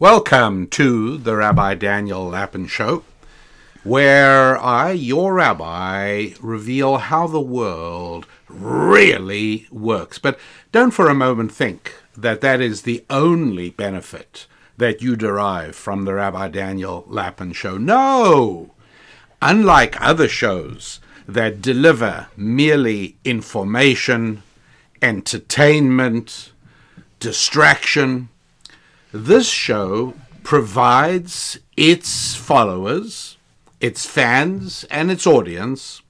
Welcome to the Rabbi Daniel Lapin Show, where I, your rabbi, reveal how the world really works. But don't for a moment think that that is the only benefit that you derive from the Rabbi Daniel Lapin Show. No! Unlike other shows that deliver merely information, entertainment, distraction, this show provides its followers, its fans, and its audience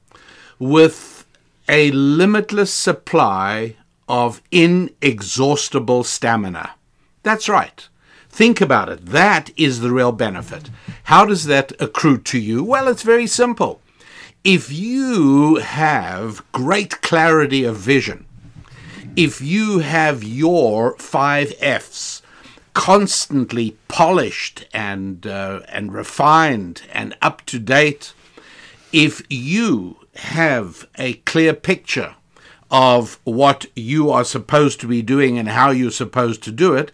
with a limitless supply of inexhaustible stamina. That's right. Think about it. That is the real benefit. How does that accrue to you? Well, it's very simple. If you have great clarity of vision, if you have your five F's constantly polished and uh, and refined and up to date, if you have a clear picture of what you are supposed to be doing and how you're supposed to do it,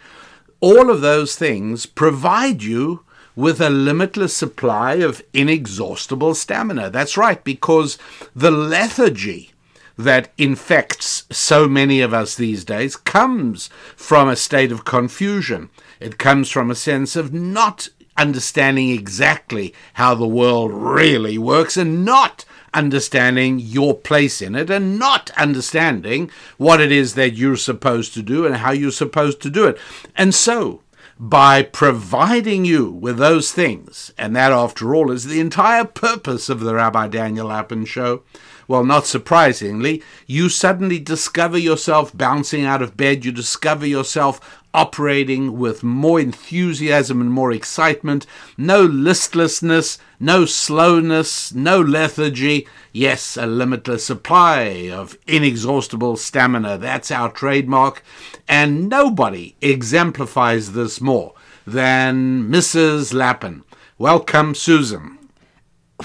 all of those things provide you with a limitless supply of inexhaustible stamina. That's right, because the lethargy that infects so many of us these days comes from a state of confusion. It comes from a sense of not understanding exactly how the world really works and not understanding your place in it and not understanding what it is that you're supposed to do and how you're supposed to do it. And so, by providing you with those things, and that, after all, is the entire purpose of the Rabbi Daniel Lapin show, well, not surprisingly, you suddenly discover yourself bouncing out of bed. You discover yourself operating with more enthusiasm and more excitement. No listlessness, no slowness, no lethargy. Yes, a limitless supply of inexhaustible stamina. That's our trademark. And nobody exemplifies this more than Mrs. Lapin. Welcome, Susan.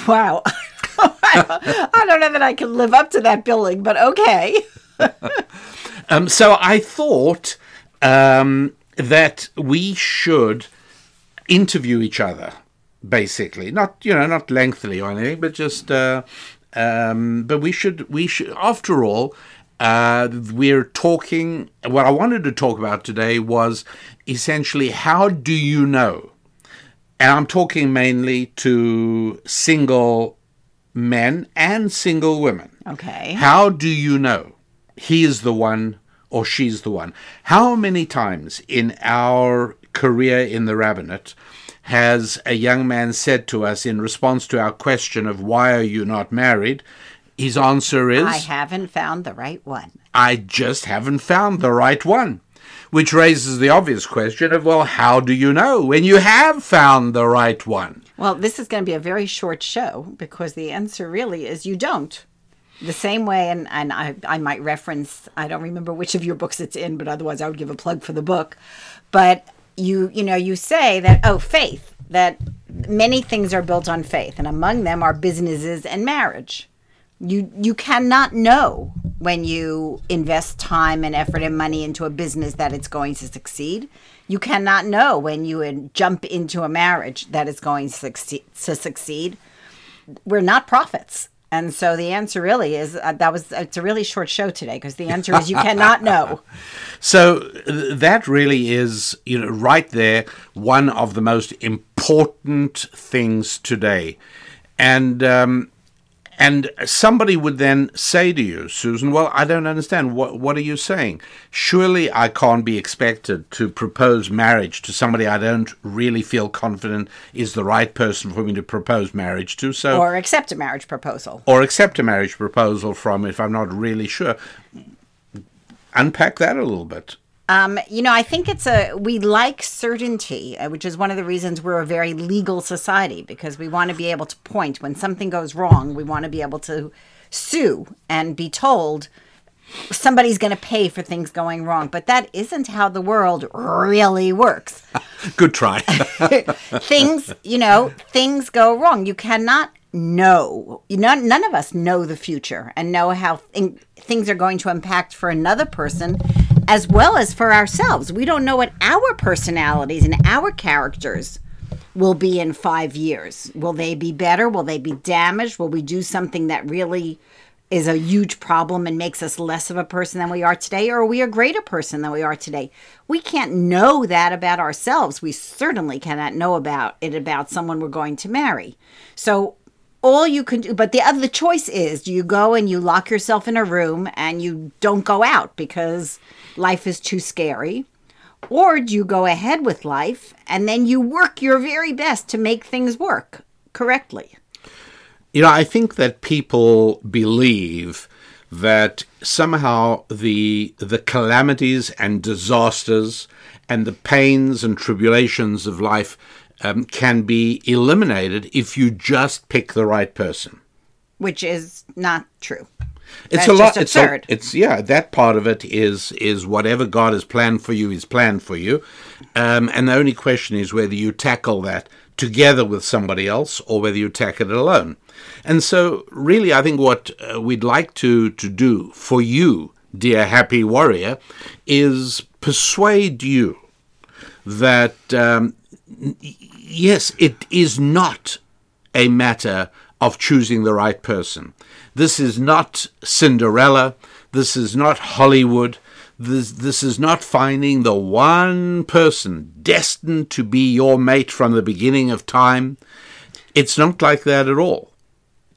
Wow. I don't know that I can live up to that billing, but okay. um, so I thought um, that we should interview each other, basically. Not you know, not lengthily or anything, but just. Uh, um, but we should we should after all. Uh, we're talking. What I wanted to talk about today was essentially how do you know? And I'm talking mainly to single men and single women. Okay. How do you know he is the one or she's the one? How many times in our career in the rabbinate has a young man said to us in response to our question of why are you not married? His answer is I haven't found the right one. I just haven't found the right one which raises the obvious question of, well, how do you know when you have found the right one? Well, this is going to be a very short show because the answer really is you don't. The same way, and, and I, I might reference, I don't remember which of your books it's in, but otherwise I would give a plug for the book. But you, you know, you say that, oh, faith, that many things are built on faith, and among them are businesses and marriage. You, you cannot know when you invest time and effort and money into a business that it's going to succeed. You cannot know when you uh, jump into a marriage that it's going to succeed. To succeed. We're not prophets. And so the answer really is uh, that was it's a really short show today because the answer is you cannot know. So that really is you know right there one of the most important things today. And um, and somebody would then say to you, Susan, well, I don't understand. What, what are you saying? Surely I can't be expected to propose marriage to somebody I don't really feel confident is the right person for me to propose marriage to. So, or accept a marriage proposal. Or accept a marriage proposal from if I'm not really sure. Unpack that a little bit. Um, you know, I think it's a we like certainty, uh, which is one of the reasons we're a very legal society because we want to be able to point when something goes wrong. We want to be able to sue and be told somebody's going to pay for things going wrong. But that isn't how the world really works. Good try. things, you know, things go wrong. You cannot know. None, none of us know the future and know how th- things are going to impact for another person as well as for ourselves. We don't know what our personalities and our characters will be in five years. Will they be better? Will they be damaged? Will we do something that really is a huge problem and makes us less of a person than we are today, or are we a greater person than we are today? We can't know that about ourselves. We certainly cannot know about it about someone we're going to marry. So all you can do but the other choice is do you go and you lock yourself in a room and you don't go out because life is too scary. Or do you go ahead with life and then you work your very best to make things work correctly? You know i think that people believe that somehow the the calamities and disasters and the pains and tribulations of life um, can be eliminated if you just pick the right person. Which is not true. It's That's a lot. It's, a, it's yeah. That part of it is is whatever God has planned for you is planned for you, um, and the only question is whether you tackle that together with somebody else or whether you tackle it alone. And so, really, I think what uh, we'd like to to do for you, dear happy warrior, is persuade you that um, yes, it is not a matter of choosing the right person. This is not Cinderella. This is not Hollywood. This, this is not finding the one person destined to be your mate from the beginning of time. It's not like that at all.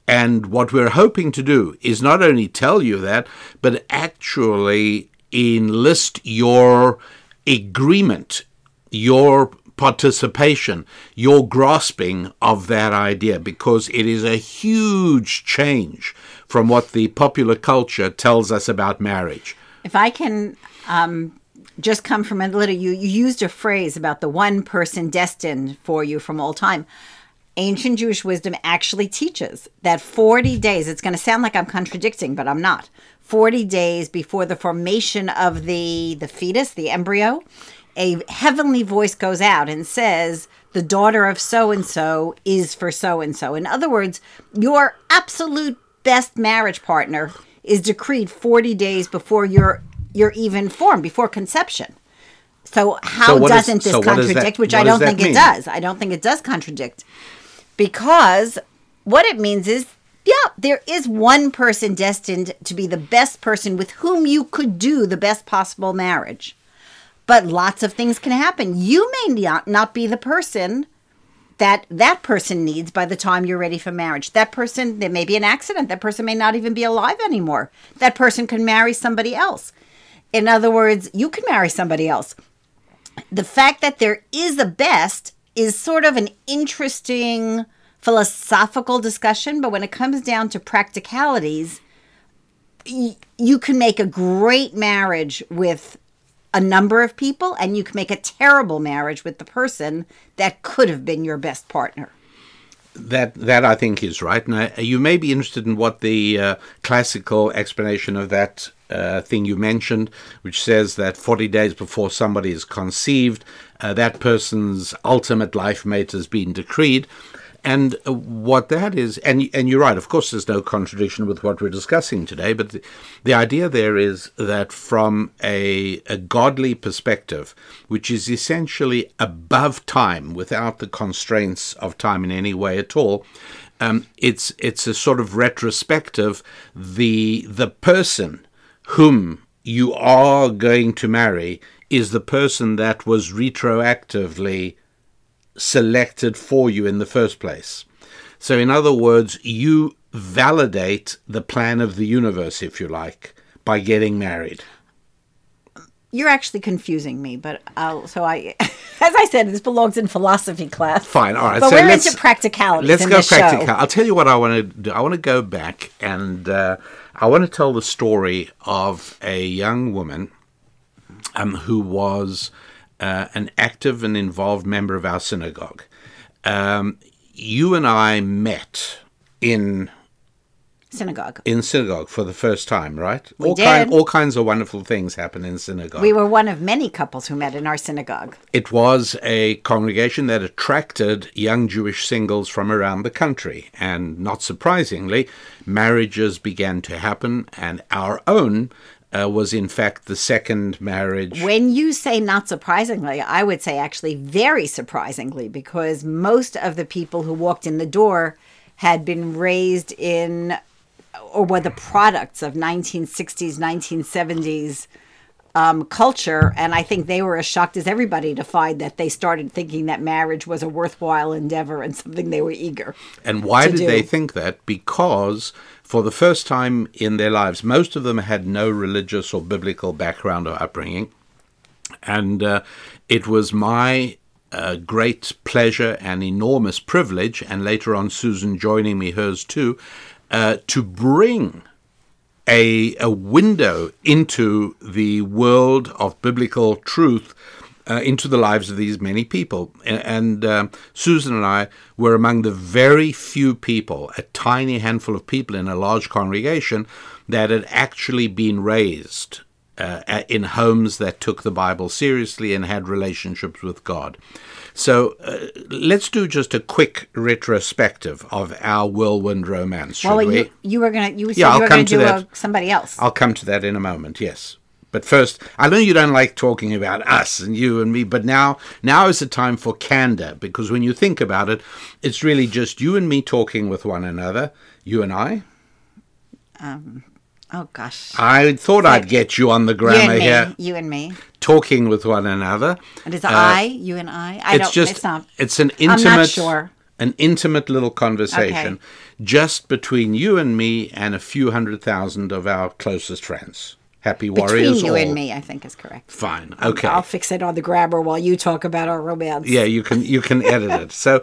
And what we're hoping to do is not only tell you that, but actually enlist your agreement, your participation, your grasping of that idea, because it is a huge change from what the popular culture tells us about marriage. If I can um, just come from a little, you, you used a phrase about the one person destined for you from all time. Ancient Jewish wisdom actually teaches that 40 days, it's going to sound like I'm contradicting, but I'm not. 40 days before the formation of the, the fetus, the embryo, a heavenly voice goes out and says, the daughter of so and so is for so and so. In other words, your absolute best marriage partner is decreed 40 days before you're you're even formed, before conception. So how so doesn't is, this so contradict? Which I don't think mean? it does. I don't think it does contradict. Because what it means is yeah, there is one person destined to be the best person with whom you could do the best possible marriage. But lots of things can happen. You may not, not be the person that that person needs by the time you're ready for marriage. That person, there may be an accident. That person may not even be alive anymore. That person can marry somebody else. In other words, you can marry somebody else. The fact that there is a best is sort of an interesting philosophical discussion, but when it comes down to practicalities, you can make a great marriage with a number of people and you can make a terrible marriage with the person that could have been your best partner that that I think is right, I, you may be interested in what the uh, classical explanation of that uh, thing you mentioned, which says that 40 days before somebody is conceived, uh, that person's ultimate life mate has been decreed. And what that is, and and you're right. Of course, there's no contradiction with what we're discussing today. But the, the idea there is that from a a godly perspective, which is essentially above time, without the constraints of time in any way at all, um, it's it's a sort of retrospective. The the person whom you are going to marry is the person that was retroactively selected for you in the first place. So, in other words, you validate the plan of the universe, if you like, by getting married. You're actually confusing me, but I'll, so I, as I said, this belongs in philosophy class. Fine, all right. But so we're into practicality. Let's go practical. I'll tell you what I want to do. I want to go back and uh, I want to tell the story of a young woman um, who was uh, an active and involved member of our synagogue. Um, you and I met in synagogue. In synagogue for the first time, right? We all did. Kind, all kinds of wonderful things happen in synagogue. We were one of many couples who met in our synagogue. It was a congregation that attracted young Jewish singles from around the country, and not surprisingly, marriages began to happen, and our own uh, was in fact the second marriage. When you say not surprisingly, I would say actually very surprisingly, because most of the people who walked in the door had been raised in or were the products of 1960s, 1970s um, culture. And I think they were as shocked as everybody to find that they started thinking that marriage was a worthwhile endeavor and something they were eager. And why did do. they think that? Because for the first time in their lives, most of them had no religious or biblical background or upbringing. And uh, it was my uh, great pleasure and enormous privilege, and later on Susan joining me, hers too, uh, to bring a, a window into the world of biblical truth uh, into the lives of these many people. And, and um, Susan and I were among the very few people, a tiny handful of people in a large congregation, that had actually been raised uh, in homes that took the Bible seriously and had relationships with God. So uh, let's do just a quick retrospective of our whirlwind romance, should Well, we? you, you were gonna you said Yeah, I'll you were come to do that. a, somebody else. I'll come to that in a moment. Yes, but first, I know you don't like talking about us and you and me, but now now is the time for candor because when you think about it, it's really just you and me talking with one another. You and I. oh gosh, I thought I'd get you on the you grammar and me, here, you and me. talking with one another. And is it I, you and I? I Uh, it's don't. just it's not. it's an intimate I'm not sure. an intimate little conversation Okay. just between you and me and a few hundred thousand of our closest friends. Happy warriors Between you all. and me, I think is correct. Fine. Okay. I'll fix it on the grammar while you talk about our romance. Yeah, you can you can edit it. So,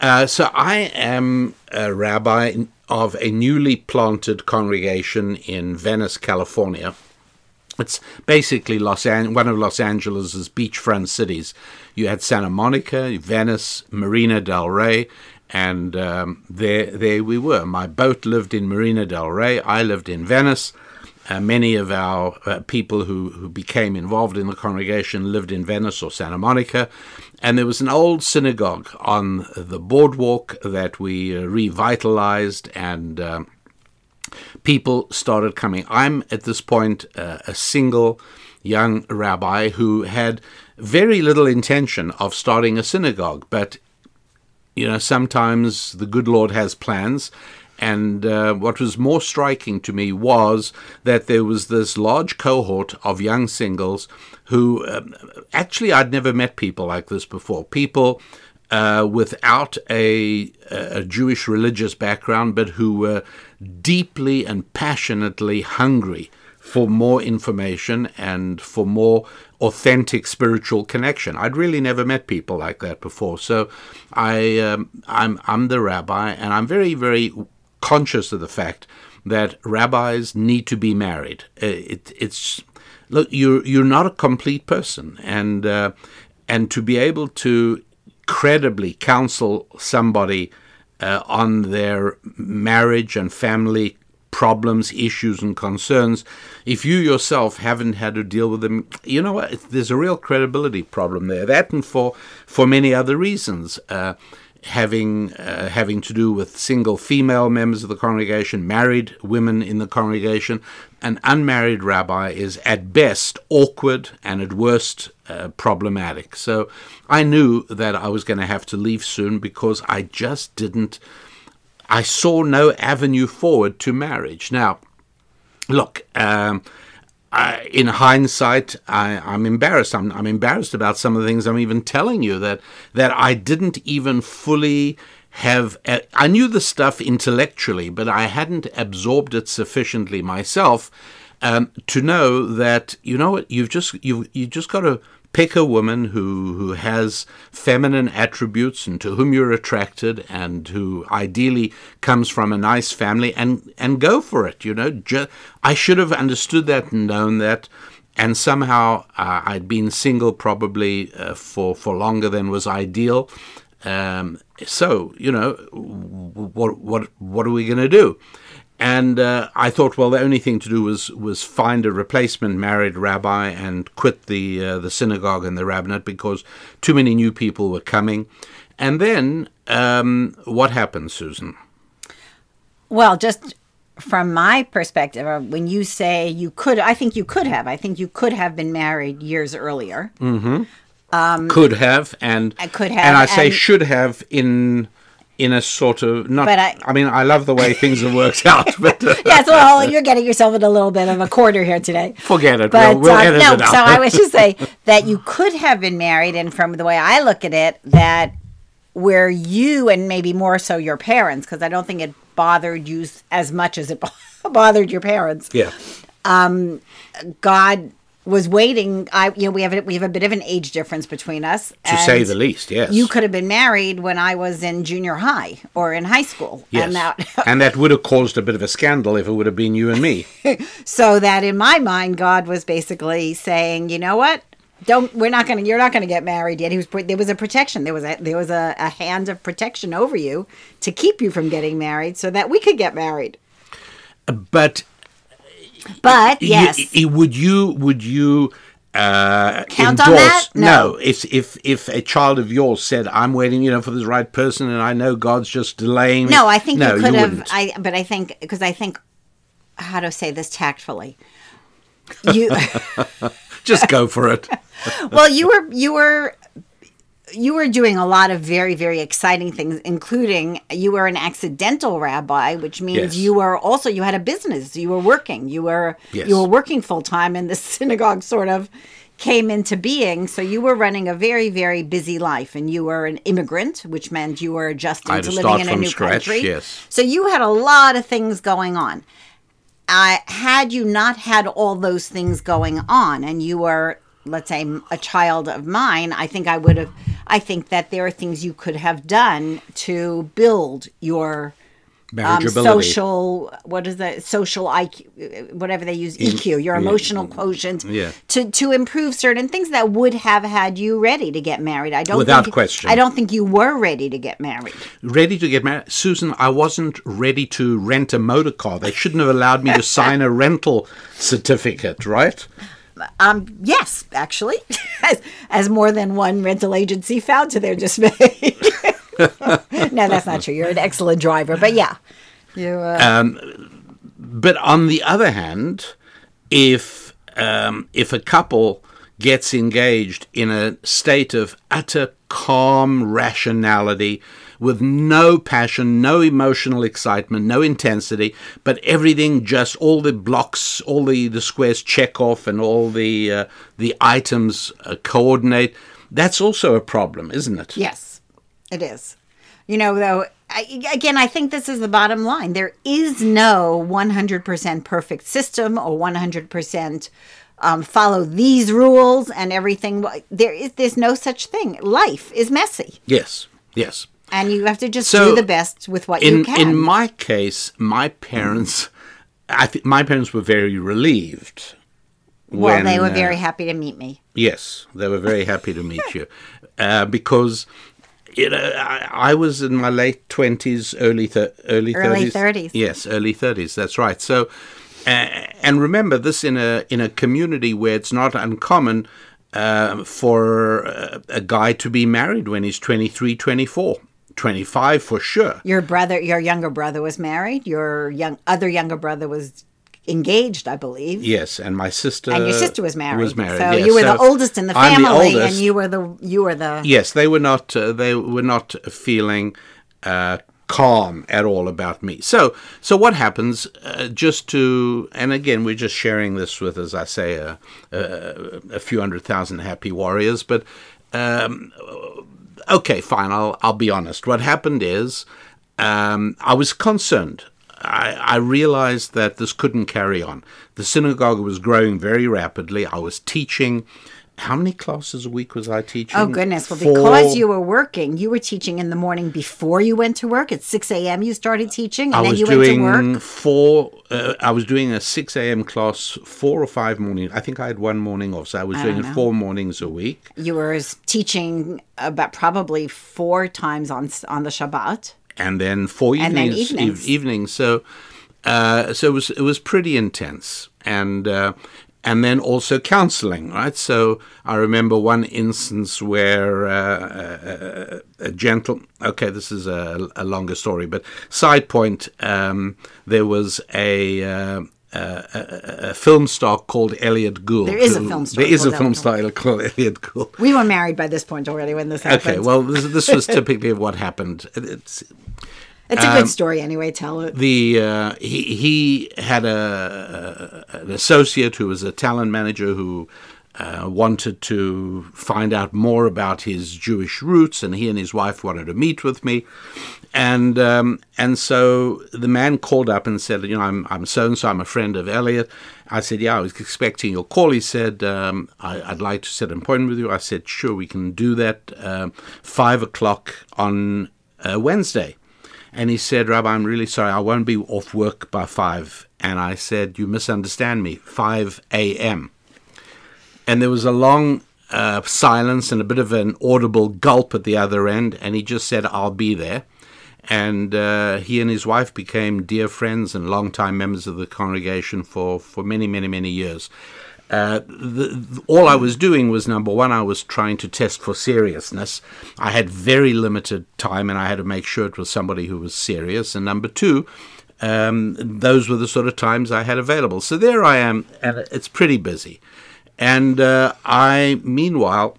uh, so I am a rabbi of a newly planted congregation in Venice, California. It's basically Los An- one of Los Angeles's beachfront cities. You had Santa Monica, Venice, Marina del Rey, and um, there there we were. My boat lived in Marina del Rey. I lived in Venice. Uh, many of our uh, people who, who became involved in the congregation lived in Venice or Santa Monica. And there was an old synagogue on the boardwalk that we uh, revitalized, and um, people started coming. I'm at this point uh, a single young rabbi who had very little intention of starting a synagogue, but you know, sometimes the good Lord has plans. And uh, what was more striking to me was that there was this large cohort of young singles who um, actually I'd never met people like this before. People uh, without a, a Jewish religious background, but who were deeply and passionately hungry for more information and for more authentic spiritual connection. I'd really never met people like that before. So I, um, I'm, I'm the rabbi, and I'm very, very conscious of the fact that rabbis need to be married. Uh, It, it's look, you're you're not a complete person, and uh, and to be able to credibly counsel somebody uh, on their marriage and family problems, issues, and concerns, if you yourself haven't had to deal with them, you know what? There's a real credibility problem there. That and for for many other reasons. Uh, having uh, having to do with single female members of the congregation, married women in the congregation. An unmarried rabbi is at best awkward and at worst uh, problematic. So I knew that I was going to have to leave soon because I just didn't. I saw no avenue forward to marriage. Now, look. Um, I, in hindsight, I, I'm embarrassed. I'm, I'm embarrassed about some of the things I'm even telling you that that I didn't even fully have. uh, I knew the stuff intellectually, but I hadn't absorbed it sufficiently myself um, to know that you know what you've just you you just got to pick a woman who who has feminine attributes and to whom you're attracted and who ideally comes from a nice family and and go for it you know. I should have understood that and known that and somehow uh, i'd been single probably uh, for for longer than was ideal. Um, so you know what what what are we going to do and uh, I thought, well, the only thing to do was was find a replacement married rabbi and quit the uh, the synagogue and the rabbinate because too many new people were coming. And then um, what happened, Susan? Well, just from my perspective, uh, when you say you could, I think you could have. I think you could have been married years earlier. could have and I could have, and I say and- should have in in a sort of not. But I, I- mean, I love the way things have worked out, but uh, Yes, well, you're getting yourself in a little bit of a corner here today. forget it. But we'll we'll edit no, it so I was just say that you could have been married, and from the way I look at it, that where you and maybe more so your parents, because I don't think it bothered you as much as it bothered your parents. yeah, God was waiting. I, you know, we have a, we have a bit of an age difference between us, to say the least. Yes, You could have been married when I was in junior high or in high school, Yes, and that and that would have caused a bit of a scandal if it would have been you and me. so that in my mind god was basically saying you know what don't we're not going to you're not going to get married yet he was there was a protection there was a there was a, a hand of protection over you to keep you from getting married so that we could get married But but you- yes would you would you uh, Count on endorse? that? No. If if if a child of yours said, "I'm waiting, you know, for the right person," and I know God's just delaying. me," no i think no, you could have wouldn't. i but i think because i think how to say this tactfully you Just go for it. well you were you were you were doing a lot of very very exciting things including you were an accidental rabbi which means Yes. you were also you had a business you were working you were Yes. you were working full time and the synagogue sort of came into being so you were running a very very busy life and you were an immigrant which meant you were adjusting to living in a new scratch, country yes. so you had a lot of things going on I had you not had all those things going on and you were let's say a child of mine i think i would have i think that there are things you could have done to build your um, social what is that social iq whatever they use eq your yeah, emotional quotient yeah. to to improve certain things that would have had you ready to get married i don't Without think, question. i don't think you were ready to get married ready to get married. Susan, I wasn't ready to rent a motor car. They shouldn't have allowed me to sign a rental certificate, right? Um, yes, actually, as, as more than one rental agency found to their dismay. no, that's not true. You're an excellent driver, but yeah, you. Uh, But on the other hand, if um, if a couple gets engaged in a state of utter calm rationality, with no passion, no emotional excitement, no intensity, but everything just all the blocks, all the, the squares check off, and all the uh, the items uh, coordinate. That's also a problem, isn't it? yes, it is. You know, though. I, again, I think this is the bottom line. There is no 100% perfect system or 100% um, follow these rules and everything. There is there's no such thing. Life is messy, Yes. Yes. And you have to just So, do the best with what you can. in my case, my parents, I think my parents were very relieved. well, when, they were uh, very happy to meet me. yes, they were very happy to meet you, uh, because you know I, I was in my late twenties, early thir- early Early thirties. 30s. Yes, early thirties. That's right. So, uh, and remember this in a in a community where it's not uncommon. Uh, for uh, a guy to be married when he's 23, 24, 25 for sure. Your brother, your younger brother was married. Your young other younger brother was engaged, I believe. Yes, and my sister And your sister was married. Was married. So yes. you were the oldest in the I'm the family, and you were the you were the Yes, they were not. Uh, they were not feeling uh, calm at all about me. So, so what happens? Uh, just to, and again, we're just sharing this with, as I say, a, a, a few hundred thousand happy warriors. But um, okay, fine. I'll I'll be honest. What happened is, um, I was concerned. I, I realized that this couldn't carry on. The synagogue was growing very rapidly. I was teaching. How many classes a week was I teaching? Oh goodness! Well, because you were working, you were teaching in the morning before you went to work. At six a.m., you started teaching, and I then you went to doing work. four. Uh, I was doing a six a.m. class, four or five mornings. I think I had one morning off, so I was I doing it four mornings a week. You were teaching about probably four times on on the Shabbat. and then four And then evenings, evenings. ev- evenings. So, uh, so it was it was pretty intense, and uh, and then also counseling, right? So I remember one instance where uh, a, a, gentle, okay, this is a, a, longer story, but side point, um, there was a, uh, a, a, film star called Elliot Gould. There is a film star. There is a film star called Elliot Gould. We were married by this point already when this happened. Okay, well, this, this was typically what happened. It's, it's a good um, story anyway. Tell it. The uh, he he had a, a, an associate who was a talent manager who uh, wanted to find out more about his Jewish roots, and he and his wife wanted to meet with me. And um, and so the man called up and said, you know, I'm I'm so and so. I'm a friend of Elliot. I said, yeah, I was expecting your call. He said, um, I, would like to set an appointment with you. I said, sure, we can do that. Um, five o'clock on uh, Wednesday. And he said, Rabbi, I'm really sorry. I won't be off work by 5. And I said, You misunderstand me. 5 a.m. And there was a long uh, silence and a bit of an audible gulp at the other end. And he just said, I'll be there. And uh, he and his wife became dear friends and long-time members of the congregation for, for many, many, many years. Uh, the, all I was doing was number one, I was trying to test for seriousness. I had very limited time and I had to make sure it was somebody who was serious. And number two, um, those were the sort of times I had available. So there I am, and it's pretty busy. And uh, I, meanwhile,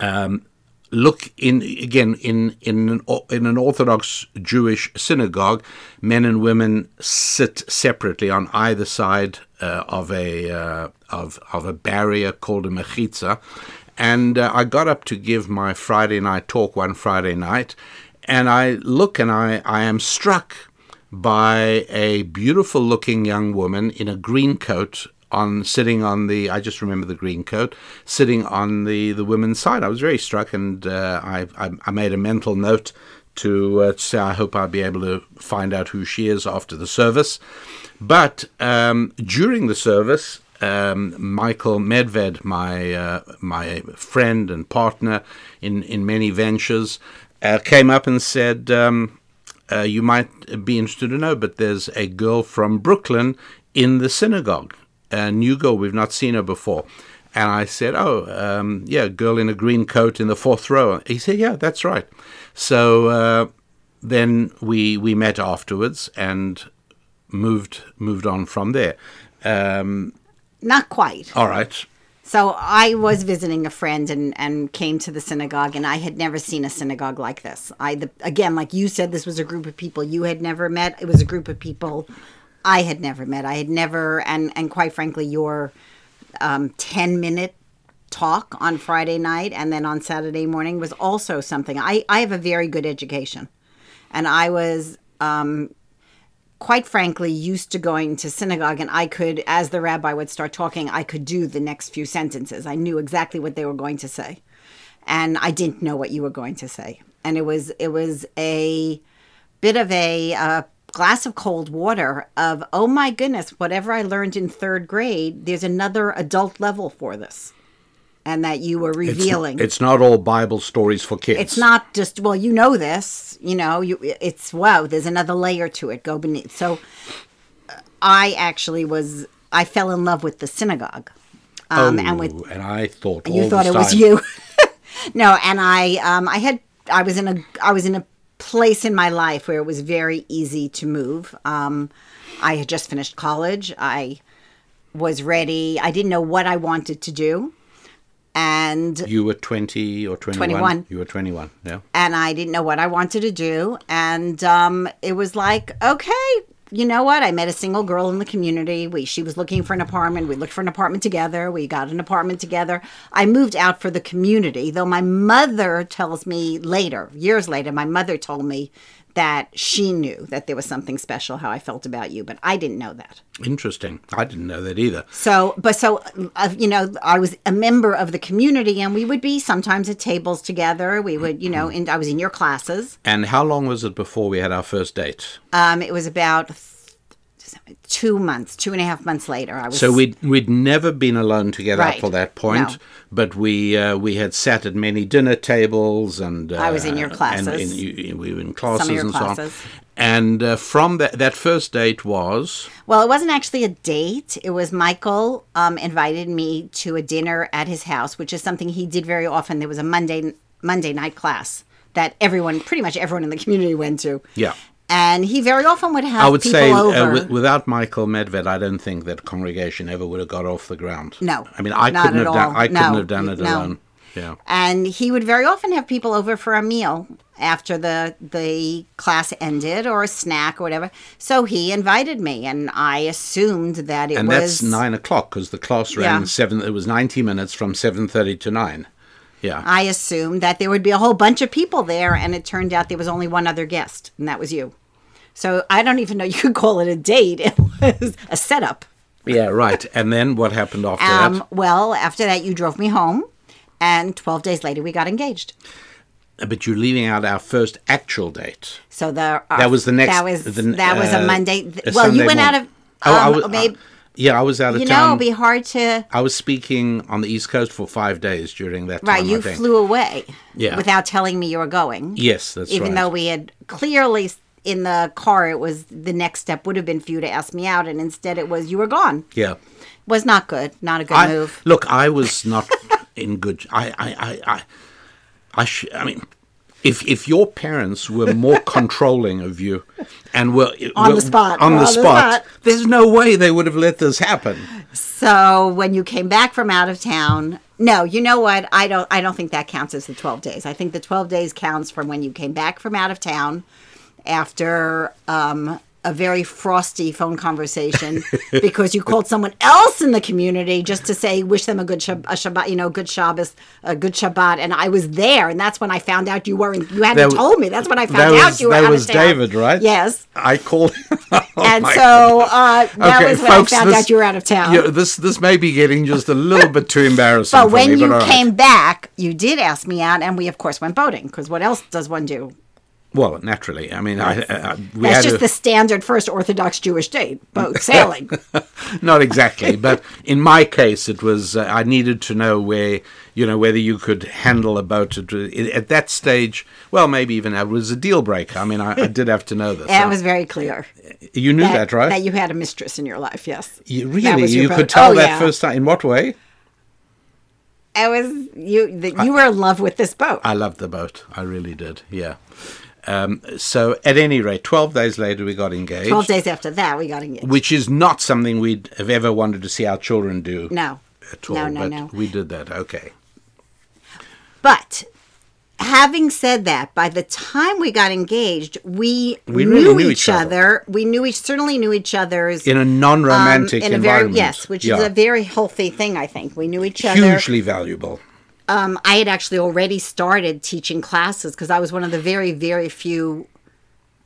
um, look in again in in an, in an Orthodox Jewish synagogue, men and women sit separately on either side uh, of a uh, of of a barrier called a mechitza, and uh, I got up to give my Friday night talk one Friday night, and I look and I I am struck by a beautiful looking young woman in a green coat on sitting on the I just remember the green coat sitting on the the women's side. I was very struck, and uh, I, I, I made a mental note to, uh, say I hope I'll be able to find out who she is after the service. But um, during the service, um, Michael Medved, my uh, my friend and partner in in many ventures, uh, came up and said. Um, uh, you might be interested to know, but there's a girl from Brooklyn in the synagogue uh, new girl. We've not seen her before. And I said, Oh, um, yeah, girl in a green coat in the fourth row. He said, Yeah, that's right. So uh, then we we met afterwards and moved moved on from there. Um, not quite. All right. So I was visiting a friend and, and came to the synagogue, and I had never seen a synagogue like this. I the, again, like you said, this was a group of people you had never met. It was a group of people I had never met. I had never, and and quite frankly, your um, ten minute talk on Friday night and then on Saturday morning was also something. I I have a very good education, and I was. Um, quite frankly used to going to synagogue and I could as the rabbi would start talking I could do the next few sentences. I knew exactly what they were going to say. And I didn't know what you were going to say. And it was it was a bit of a glass of cold water of oh my goodness whatever i learned in third grade there's another adult level for this and that you were revealing it's, it's not all bible stories for kids it's not just well you know this you know you it's wow there's another layer to it go beneath so i actually was i fell in love with the synagogue um, oh, and with and i thought you thought it time. was you no and i um i had i was in a i was in a place in my life where it was very easy to move. Um, I had just finished college. I was ready. I didn't know what I wanted to do. And you were 20 or 21? 21. You were 21, yeah. And I didn't know what I wanted to do. And um, it was like, okay, you know what? I met a single girl in the community. We she was looking for an apartment. We looked for an apartment together. We got an apartment together. I moved out for the community, though my mother tells me later, years later, my mother told me that she knew that there was something special how I felt about you, but I didn't know that. Interesting. I didn't know that either. So, but so, uh, you know, I was a member of the community and we would be sometimes at tables together. We would, you know, and I was in your classes. And how long was it before we had our first date? Um, it was about two months, two and a half months later. I was So we'd we'd never been alone together up Right. till that point, No. but we uh, we had sat at many dinner tables, and uh, I was in your and classes. in- you- we were in classes and so on. And uh, from that that first date was Well, it wasn't actually a date. It was Michael um, invited me to a dinner at his house, which is something he did very often. There was a Monday Monday night class that everyone, pretty much everyone in the community, went to. Yeah. And he very often would have I would people say uh, over. without Michael Medved, I don't think that congregation ever would have got off the ground. No, I mean I couldn't have done all. I couldn't No, have done it no. alone. Yeah. and he would very often have people over for a meal after the the class ended or a snack or whatever. So he invited me, and I assumed that it And was that's nine o'clock because the class ran Yeah. seven. It was ninety minutes from seven thirty to nine. Yeah. I assumed that there would be a whole bunch of people there, and it turned out there was only one other guest, and that was you. So I don't even know you could call it a date. It was a setup. yeah. Right. And then what happened after Um, that? well, after that, you drove me home, and 12 days later, we got engaged. But you're leaving out our first actual date. So the uh, That was the next. That was the, that was a uh, Monday. a well, you Sunday went out morning. of. Oh, I um, was, maybe, yeah, I was out of you know, it'd be hard to. I was speaking on the East Coast for five days during that time. Right, you flew away. Yeah. Without telling me you were going. Yes, that's even right. Even though we had clearly in the car it was the next step would have been for you to ask me out and instead it was you were gone yeah. was not good not a good I, move Look, I was not in good. I, I, I, I, I, sh- I mean, if if your parents were more controlling of you and were On the spot, on the on the spot, spot. there's no way they would have let this happen. so when you came back from out of town no you know what i don't i don't think that counts as the 12 days i think the 12 days counts from when you came back from out of town after um a very frosty phone conversation because you called someone else in the community just to say wish them a good Shab- a Shabbat, you know, good Shabbos, a good Shabbat, and I was there, and that's when I found out you weren't. You hadn't That told me. That's when I found out was you were that out was of town. David, right? Yes. I called. Oh, and so uh, that Okay, was when folks, I found this- out you were out of town. Yeah, this this may be getting just a little bit too embarrassing. but for when me, you right. came back, you did ask me out, and we of course went boating because what else does one do? Well, naturally, I mean, I, I, we That's just a- the standard first Orthodox Jewish date, boat sailing. Not exactly, but in my case, it was uh, I needed to know where you know whether you could handle a boat at, at that stage. Well, maybe even that was a deal breaker. I mean, I, I did have to know this. that was very clear. you knew that, right? That you had a mistress in your life. Yes. You- really, you boat. could tell Oh, that yeah. first time. In what way? It was you. That you were in love with this boat. I loved the boat. I really did. Yeah. Um, so, at any rate, twelve days later, we got engaged, Twelve days after that, we got engaged. which is not something we'd have ever wanted to see our children do No. at all. No, no, but no. we did that. Okay. But having said that, by the time we got engaged, we, We knew, really knew each, each other. other. We knew each certainly knew each other's In a non-romantic um, in a very environment. yes, which Yeah. is a very healthy thing. I think we knew each other. hugely valuable. Um, I had actually already started teaching classes because I was one of the very, very few.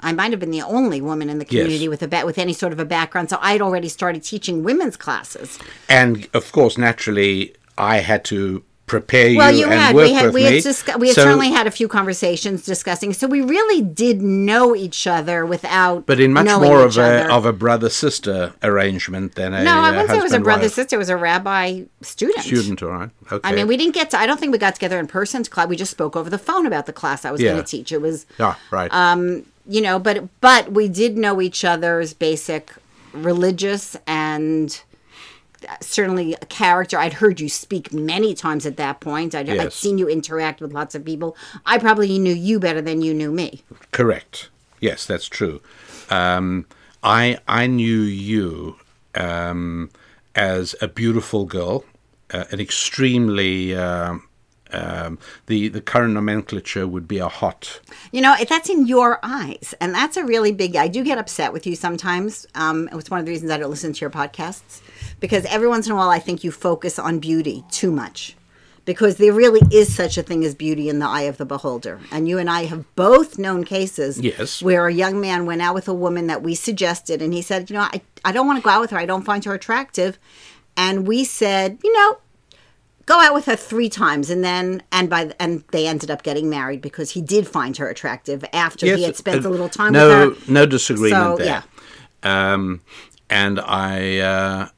I might have been the only woman in the community Yes. with a with any sort of a background, so I had already started teaching women's classes. And of course, naturally, I had to prepare Well, you you and had work we had with we me. had discu- we had So- certainly had a few conversations discussing. So we really did know each other without. but in much more of a other. of a brother sister arrangement than a no, I uh, wouldn't say it was a brother sister. It was a rabbi student. student. All right. Okay. I mean, we didn't get to. I don't think we got together in person to class. We just spoke over the phone about the class I was Yeah. going to teach. It was Yeah. Right. um, you know, but but we did know each other's basic religious and certainly a character. I'd heard you speak many times at that point. I'd, I'd seen you interact with lots of people. I probably knew you better than you knew me. Correct. Yes, that's true. Um, I I knew you um, as a beautiful girl, uh, an extremely um, um, the the current nomenclature would be a hot. You know, if that's in your eyes, and that's a really big. I do get upset with you sometimes. Um, it's one of the reasons I don't listen to your podcasts because every once in a while I think you focus on beauty too much. Because there really is such a thing as beauty in the eye of the beholder. And you and I have both known cases Yes. where a young man went out with a woman that we suggested, and he said, You know, I, I don't want to go out with her. I don't find her attractive. And we said, You know, go out with her three times and then and by and they ended up getting married because he did find her attractive after he had spent uh, a little time no, with her No disagreement So, there. yeah. um, and I uh,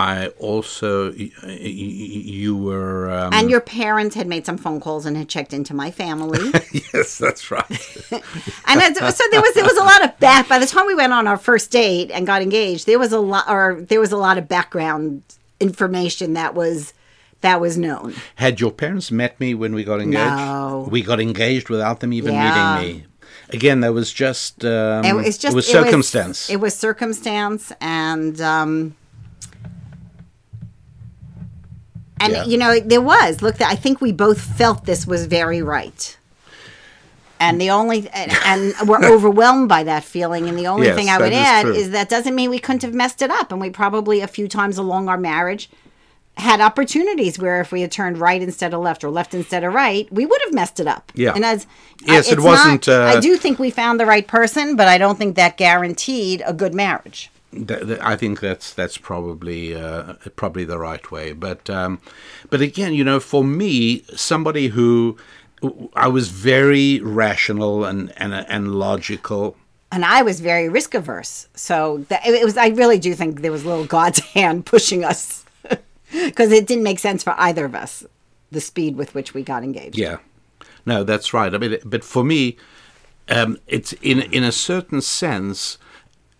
I also y- y- y- you were um, And your parents had made some phone calls and had checked into my family. yes, that's right. and it's, so there was there was a lot of back. By the time we went on our first date and got engaged, there was a lot, or there was a lot of background information that was that was known. Had your parents met me when we got engaged? No. We got engaged without them even Yeah. meeting me. Again, there was just um, It was just it was circumstance. It was, circumstance, and um, and Yeah. you know there was. Look, I think we both felt this was very right. And the only and, and we're overwhelmed by that feeling. And the only Yes, thing I would is add true. is that doesn't mean we couldn't have messed it up. And we probably a few times along our marriage had opportunities where if we had turned right instead of left or left instead of right, we would have messed it up. Yeah. And as Yes, I- it wasn't, not- uh, I do think we found the right person, but I don't think that guaranteed a good marriage. Th- th- I think that's that's probably uh, probably the right way. But um, but again, you know, for me, somebody who I was very rational and and and logical. And I was very risk averse, so that, it was. I really do think there was a little God's hand pushing us because it didn't make sense for either of us. The speed with which we got engaged. Yeah, no, that's right. I mean, but for me, um, it's in in a certain sense.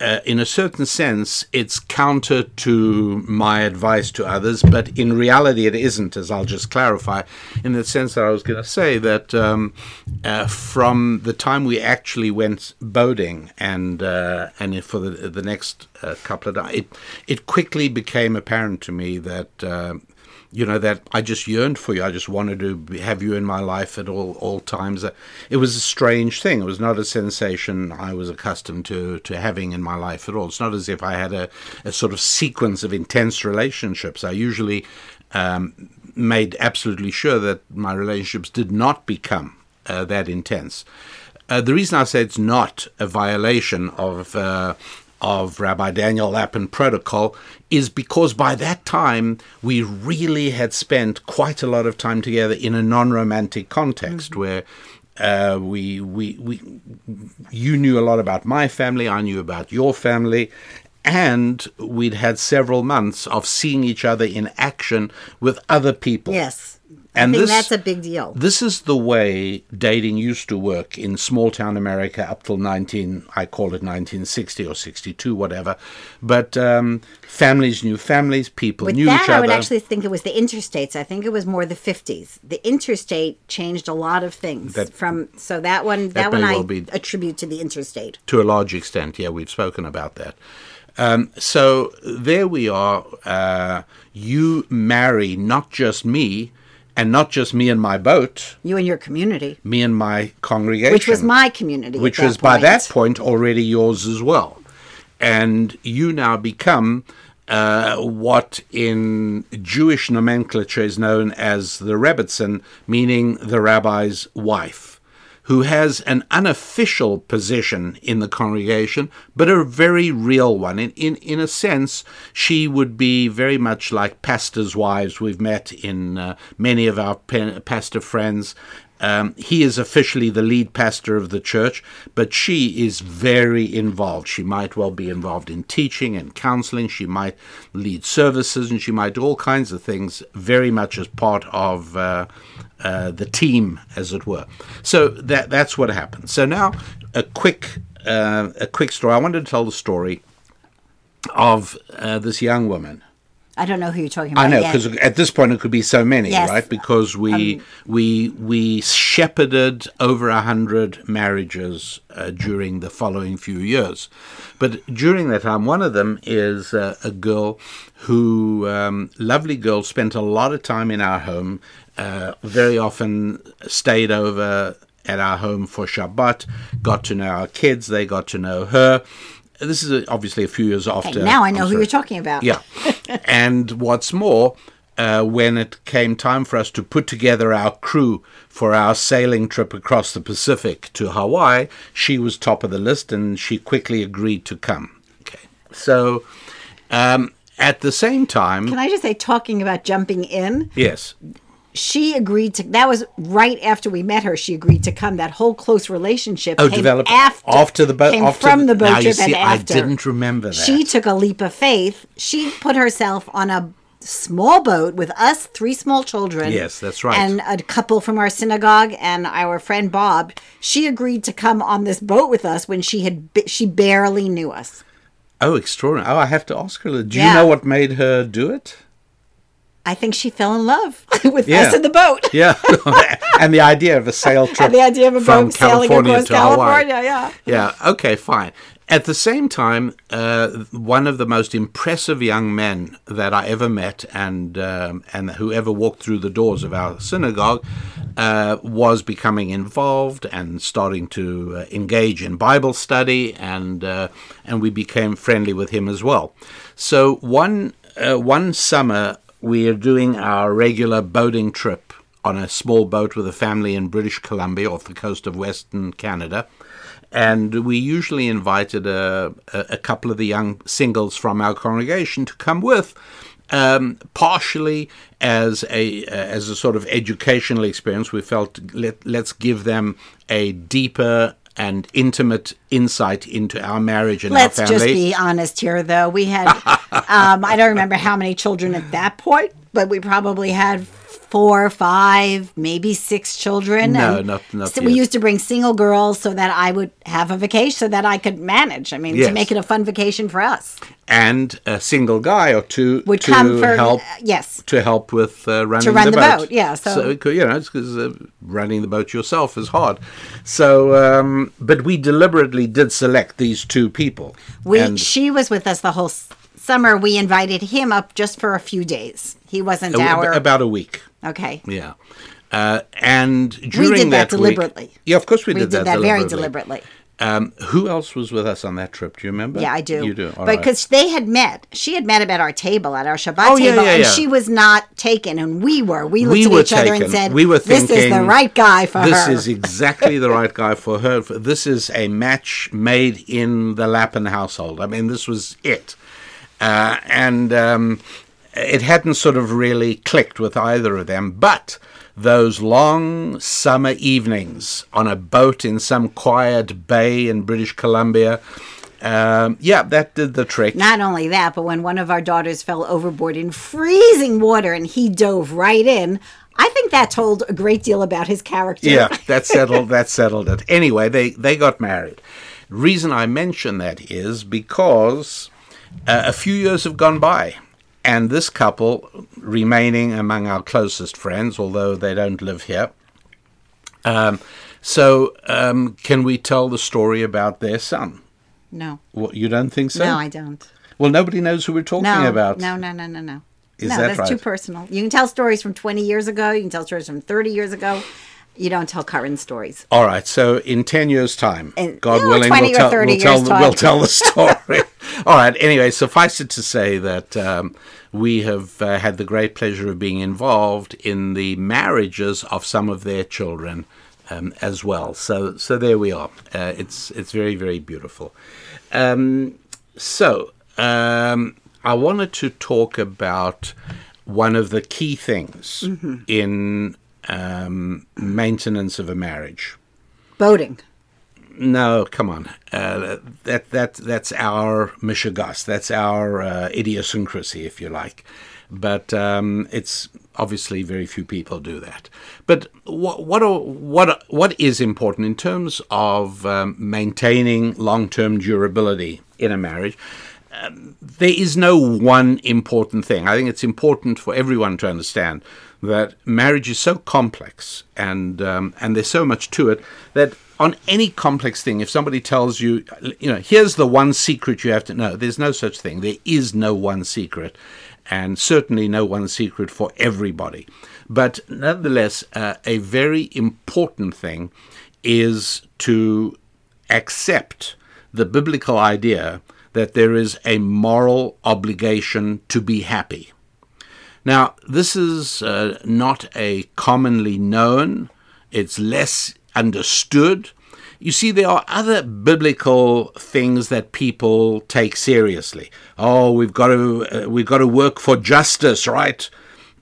Uh, in a certain sense, it's counter to my advice to others, but in reality, it isn't, as I'll just clarify. In the sense that I was going to say that um, uh, from the time we actually went boating and uh, and for the the next uh, couple of days, it it quickly became apparent to me that. You know that I just yearned for you. I just wanted to have you in my life at all all times. Uh, It was a strange thing. It was not a sensation I was accustomed to to having in my life at all. It's not as if I had a, a sort of sequence of intense relationships. I usually um, made absolutely sure that my relationships did not become uh, that intense. Uh, the reason I say it's not a violation of uh, of Rabbi Daniel Lapin protocol is because by that time we really had spent quite a lot of time together in a non-romantic context where uh, we, we we you knew a lot about my family, I knew about your family, and we'd had several months of seeing each other in action with other people. Yes. And I think this- that's a big deal. This is the way dating used to work in small town America up till 19, I call it 1960 or 62, whatever. But um, families knew families, people With knew that, each I would actually think it was the interstates. I think it was more the fifties. The interstate changed a lot of things That- from. So that one, that, that one, I well attribute to the interstate. to a large extent. Yeah, we've spoken about that. Um, so there we are. Uh, you marry not just me, and not just me and my boat, You and your community, me and my congregation, which was my community, which was by that point. already yours as well. And you now become uh, what in Jewish nomenclature is known as the Rebbitzin, meaning the rabbi's wife, who has an unofficial position in the congregation, but a very real one. In, in, in a sense, she would be very much like pastors' wives we've met in uh, many of our pa- pastor friends. Um, he is officially the lead pastor of the church, but she is very involved. She might well be involved in teaching and counseling. She might lead services and she might do all kinds of things, very much as part of uh, uh, the team, as it were. So that that's what happened. So now a quick uh, a quick story. I wanted to tell the story of uh, this young woman. I don't know who you're talking about. I know because at this point it could be so many, Yes. Um, right? Because we we we shepherded over a hundred marriages uh, during the following few years, but during that time, one of them is uh, a girl who, um, lovely girl, spent a lot of time in our home. Uh, very often stayed over at our home for Shabbat. Got to know our kids. They got to know her. This is obviously a few years after. now I know I'm who sorry. you're talking about. Yeah. and what's more, uh, when it came time for us to put together our crew for our sailing trip across the Pacific to Hawaii, she was top of the list and she quickly agreed to come. Okay. So um, at the same time, Can I just say, talking about jumping in, yes, she agreed to. That was right after we met her. She agreed to come. That whole close relationship Oh, after after the boat. Came from the boat now, you trip and see, I didn't remember that. She took a leap of faith. She put herself on a small boat with us, three small children. Yes, that's right. And a couple from our synagogue and our friend Bob. She agreed to come on this boat with us when she had she barely knew us. oh, extraordinary! Oh, I have to ask her. Do you know what made her do it? I think she fell in love with Yeah. us in the boat. Yeah, and the idea of a sail trip. And the idea of a from boat sailing California across to Hawaii. California, yeah. Yeah. Okay. Fine. At the same time, uh, one of the most impressive young men that I ever met, and um, and who ever walked through the doors of our synagogue, uh, was becoming involved and starting to uh, engage in Bible study, and uh, and we became friendly with him as well. So one uh, one summer we are doing our regular boating trip on a small boat with a family in British Columbia off the coast of Western Canada. And we usually invited a, a, a couple of the young singles from our congregation to come with, um, partially as a as a sort of educational experience. We felt let, let's give them a deeper and intimate insight into our marriage and Let's our just family. be honest here, though. We had, um, I don't remember how many children at that point, but we probably had four, five, maybe six children. No, and not- not so we used to bring single girls so that I would have a vacation, so that I could manage. I mean, Yes. to make it a fun vacation for us. and a single guy or two Would to come for help yes. to help with uh, running run the, the boat. boat, yeah, so- it could- you know, because uh, running the boat yourself is hard. So, um, but we deliberately did select these two people. We and she was with us the whole summer. We invited him up just for a few days. He wasn't a- our about a week. okay. Yeah. Uh, and during that. we did that week- deliberately. yeah, of course we, We did, did that, that very deliberately. deliberately. Um, who else was with us on that trip? Do you remember? Yeah, I do. You do. All right. because they had met. She had met him at our table, at our Shabbat Oh, yeah, table, yeah, and she was not taken, and we were. We looked we at were each taken. other and said, we were thinking, "This is the right guy for this her." This is exactly the right guy for her. This is a match made in the Lapin household. I mean, this was it, uh, and um, it hadn't sort of really clicked with either of them. But those long summer evenings on a boat in some quiet bay in British Columbia. Um, yeah, that did the trick. Not only that, but when one of our daughters fell overboard in freezing water and he dove right in, I think that told a great deal about his character. yeah, that settled that settled it. Anyway, they they got married. Reason I mention that is because uh, a few years have gone by, and this couple remaining among our closest friends, although they don't live here. Um, so, um, can we tell the story about their son? No, What, you don't think so? no, I don't. well, nobody knows who we're talking No, about. no, no, no, no, no. Is no, that that's too personal. You can tell stories from 20 years ago. You can tell stories from 30 years ago. You don't tell current stories. All right. So in ten years' time, In- God willing, 20 we'll tell, 30 we'll, tell we'll tell the story. All right. Anyway, suffice it to say that um, we have uh, had the great pleasure of being involved in the marriages of some of their children um, as well. So, so there we are. Uh, it's it's very very beautiful. Um, so um, I wanted to talk about one of the key things Mm-hmm. in um, maintenance of a marriage. Boating. No, come on. Uh, that that that's our mishigas. That's our uh, idiosyncrasy, if you like. But um, it's obviously very few people do that. But what what are, what are- what is important in terms of um, maintaining long term durability in a marriage? Um, there is no one important thing. I think it's important for everyone to understand that marriage is so complex and um, and there's so much to it that on any complex thing, if somebody tells you, you know, here's the one secret you have to know, there's no such thing. There is no one secret, and certainly no one secret for everybody. But nonetheless, uh, a very important thing is to accept the biblical idea that there is a moral obligation to be happy. Now, this is uh, not a commonly known, it's less understood. You see, there are other biblical things that people take seriously. Oh, we've got to uh, we've got to work for justice, right?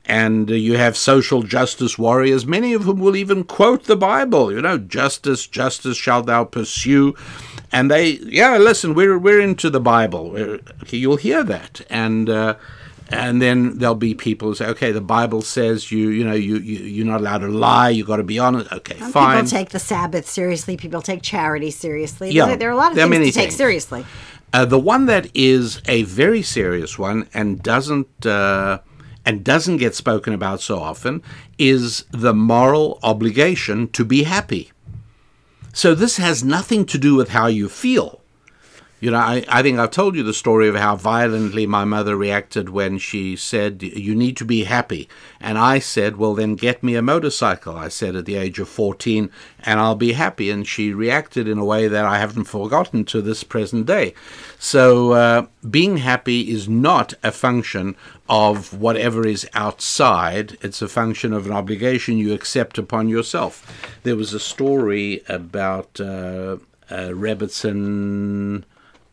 and uh, you have social justice warriors, many of whom will even quote the Bible. You know, justice, justice shalt thou pursue. And they, yeah, listen, we're we're into the Bible. We're, okay, you'll hear that, and uh, and then there'll be people who say, okay, the Bible says you, you know, you, you you're not allowed to lie. You've got to be honest. Okay, Some fine. People take the Sabbath seriously. People take charity seriously. Yeah, there, there are a lot of things to take things. seriously. Uh, the one that is a very serious one and doesn't uh, and doesn't get spoken about so often is the moral obligation to be happy. So this has nothing to do with how you feel. You know, I, I think I've told you the story of how violently my mother reacted when she said, You need to be happy. And I said, Well, then get me a motorcycle, I said at the age of 14, and I'll be happy. And she reacted in a way that I haven't forgotten to this present day. So uh, being happy is not a function of whatever is outside, it's a function of an obligation you accept upon yourself. There was a story about uh, uh, Rebbitzin.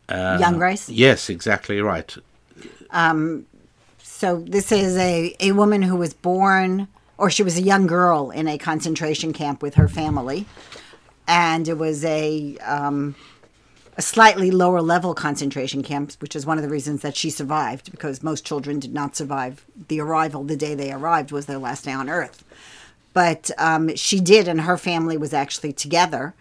Uh, Jungreis. Yes, exactly right. So this is a, a woman who was born, or she was a young girl in a concentration camp with her family, and it was a um, a slightly lower level concentration camp, which is one of the reasons that she survived, because most children did not survive the arrival. The day they arrived was their last day on Earth, but um, she did, and her family was actually together.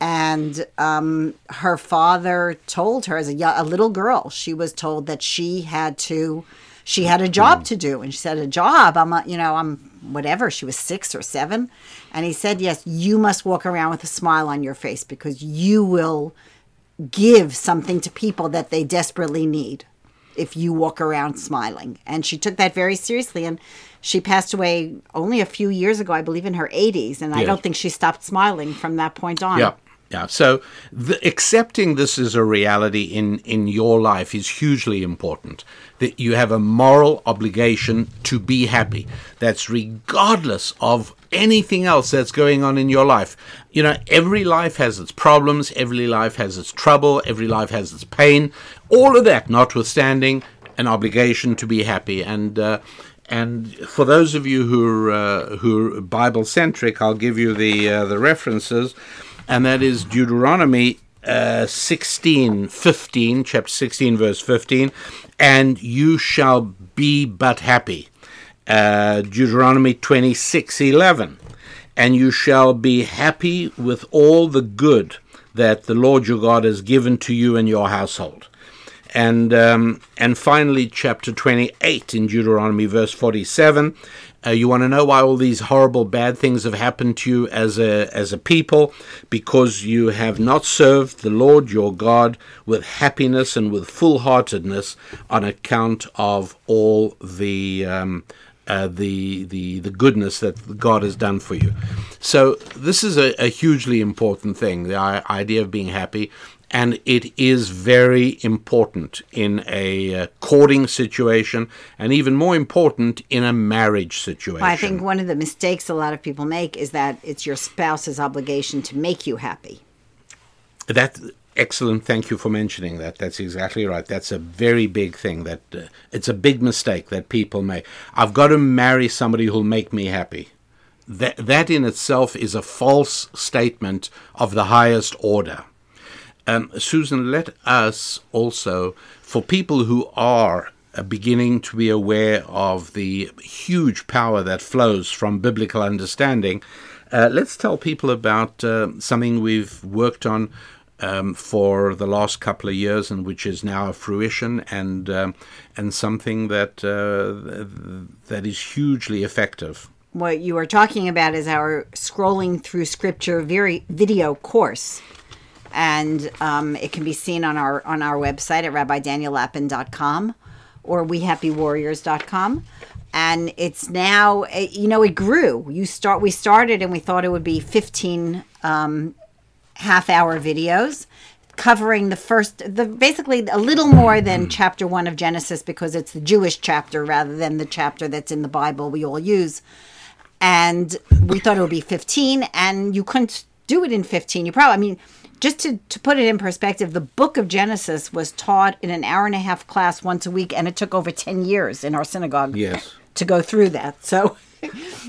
And um, her father told her, as a, a little girl, she was told that she had to she had a job to do. And she said a job? I'm a, you know i'm whatever. She was six or seven. And he said yes you must walk around with a smile on your face because you will give something to people that they desperately need if you walk around smiling. And she took that very seriously. And she passed away only a few years ago i believe in her 80s and i don't think she stopped smiling from that point on. Yeah. Yeah. So the, accepting this as a reality in, in your life is hugely important. That you have a moral obligation to be happy. That's regardless of anything else that's going on in your life. You know, every life has its problems, every life has its trouble, every life has its pain. All of that notwithstanding, an obligation to be happy. And, uh, and for those of you who are, uh, who are Bible centric, I'll give you the, uh, the references and that is Deuteronomy uh, 16, 15, chapter 16, verse 15, and you shall be but happy. Uh, Deuteronomy 26, 11, and you shall be happy with all the good that the Lord your God has given to you and your household. And um, and finally, chapter 28 in Deuteronomy, verse 47. Uh, you want to know why all these horrible bad things have happened to you as a as a people because you have not served the Lord your God with happiness and with full heartedness on account of all the um, uh, the the the goodness that God has done for you. So this is a, a hugely important thing. The idea of being happy. And it is very important in a uh, courting situation, and even more important in a marriage situation. I think one of the mistakes a lot of people make is that it's your spouse's obligation to make you happy. That excellent. Thank you for mentioning that. That's exactly right. That's a very big thing. That uh, it's a big mistake that people make. I've got to marry somebody who'll make me happy. That that in itself is a false statement of the highest order. Um, Susan, let us also, for people who are uh, beginning to be aware of the huge power that flows from biblical understanding, uh, let's tell people about uh, something we've worked on um, for the last couple of years and which is now a fruition and um, and something that uh, that is hugely effective. What you are talking about is our scrolling through scripture very video course. And um, it can be seen on our on our website at rabbidaniellapin.com or wehappywarriors.com. And it's now, eh, you know, it grew. You start. We started, and we thought it would be 15 um, half hour videos covering the first the basically a little more than chapter 1 of Genesis because it's the Jewish chapter rather than the chapter that's in the Bible we all use and we thought it would be 15 and you couldn't do it in 15 you probably i mean just to, to put it in perspective the book of genesis was taught in an hour and a half class once a week and it took over 10 years in our synagogue Yes. to go through that. So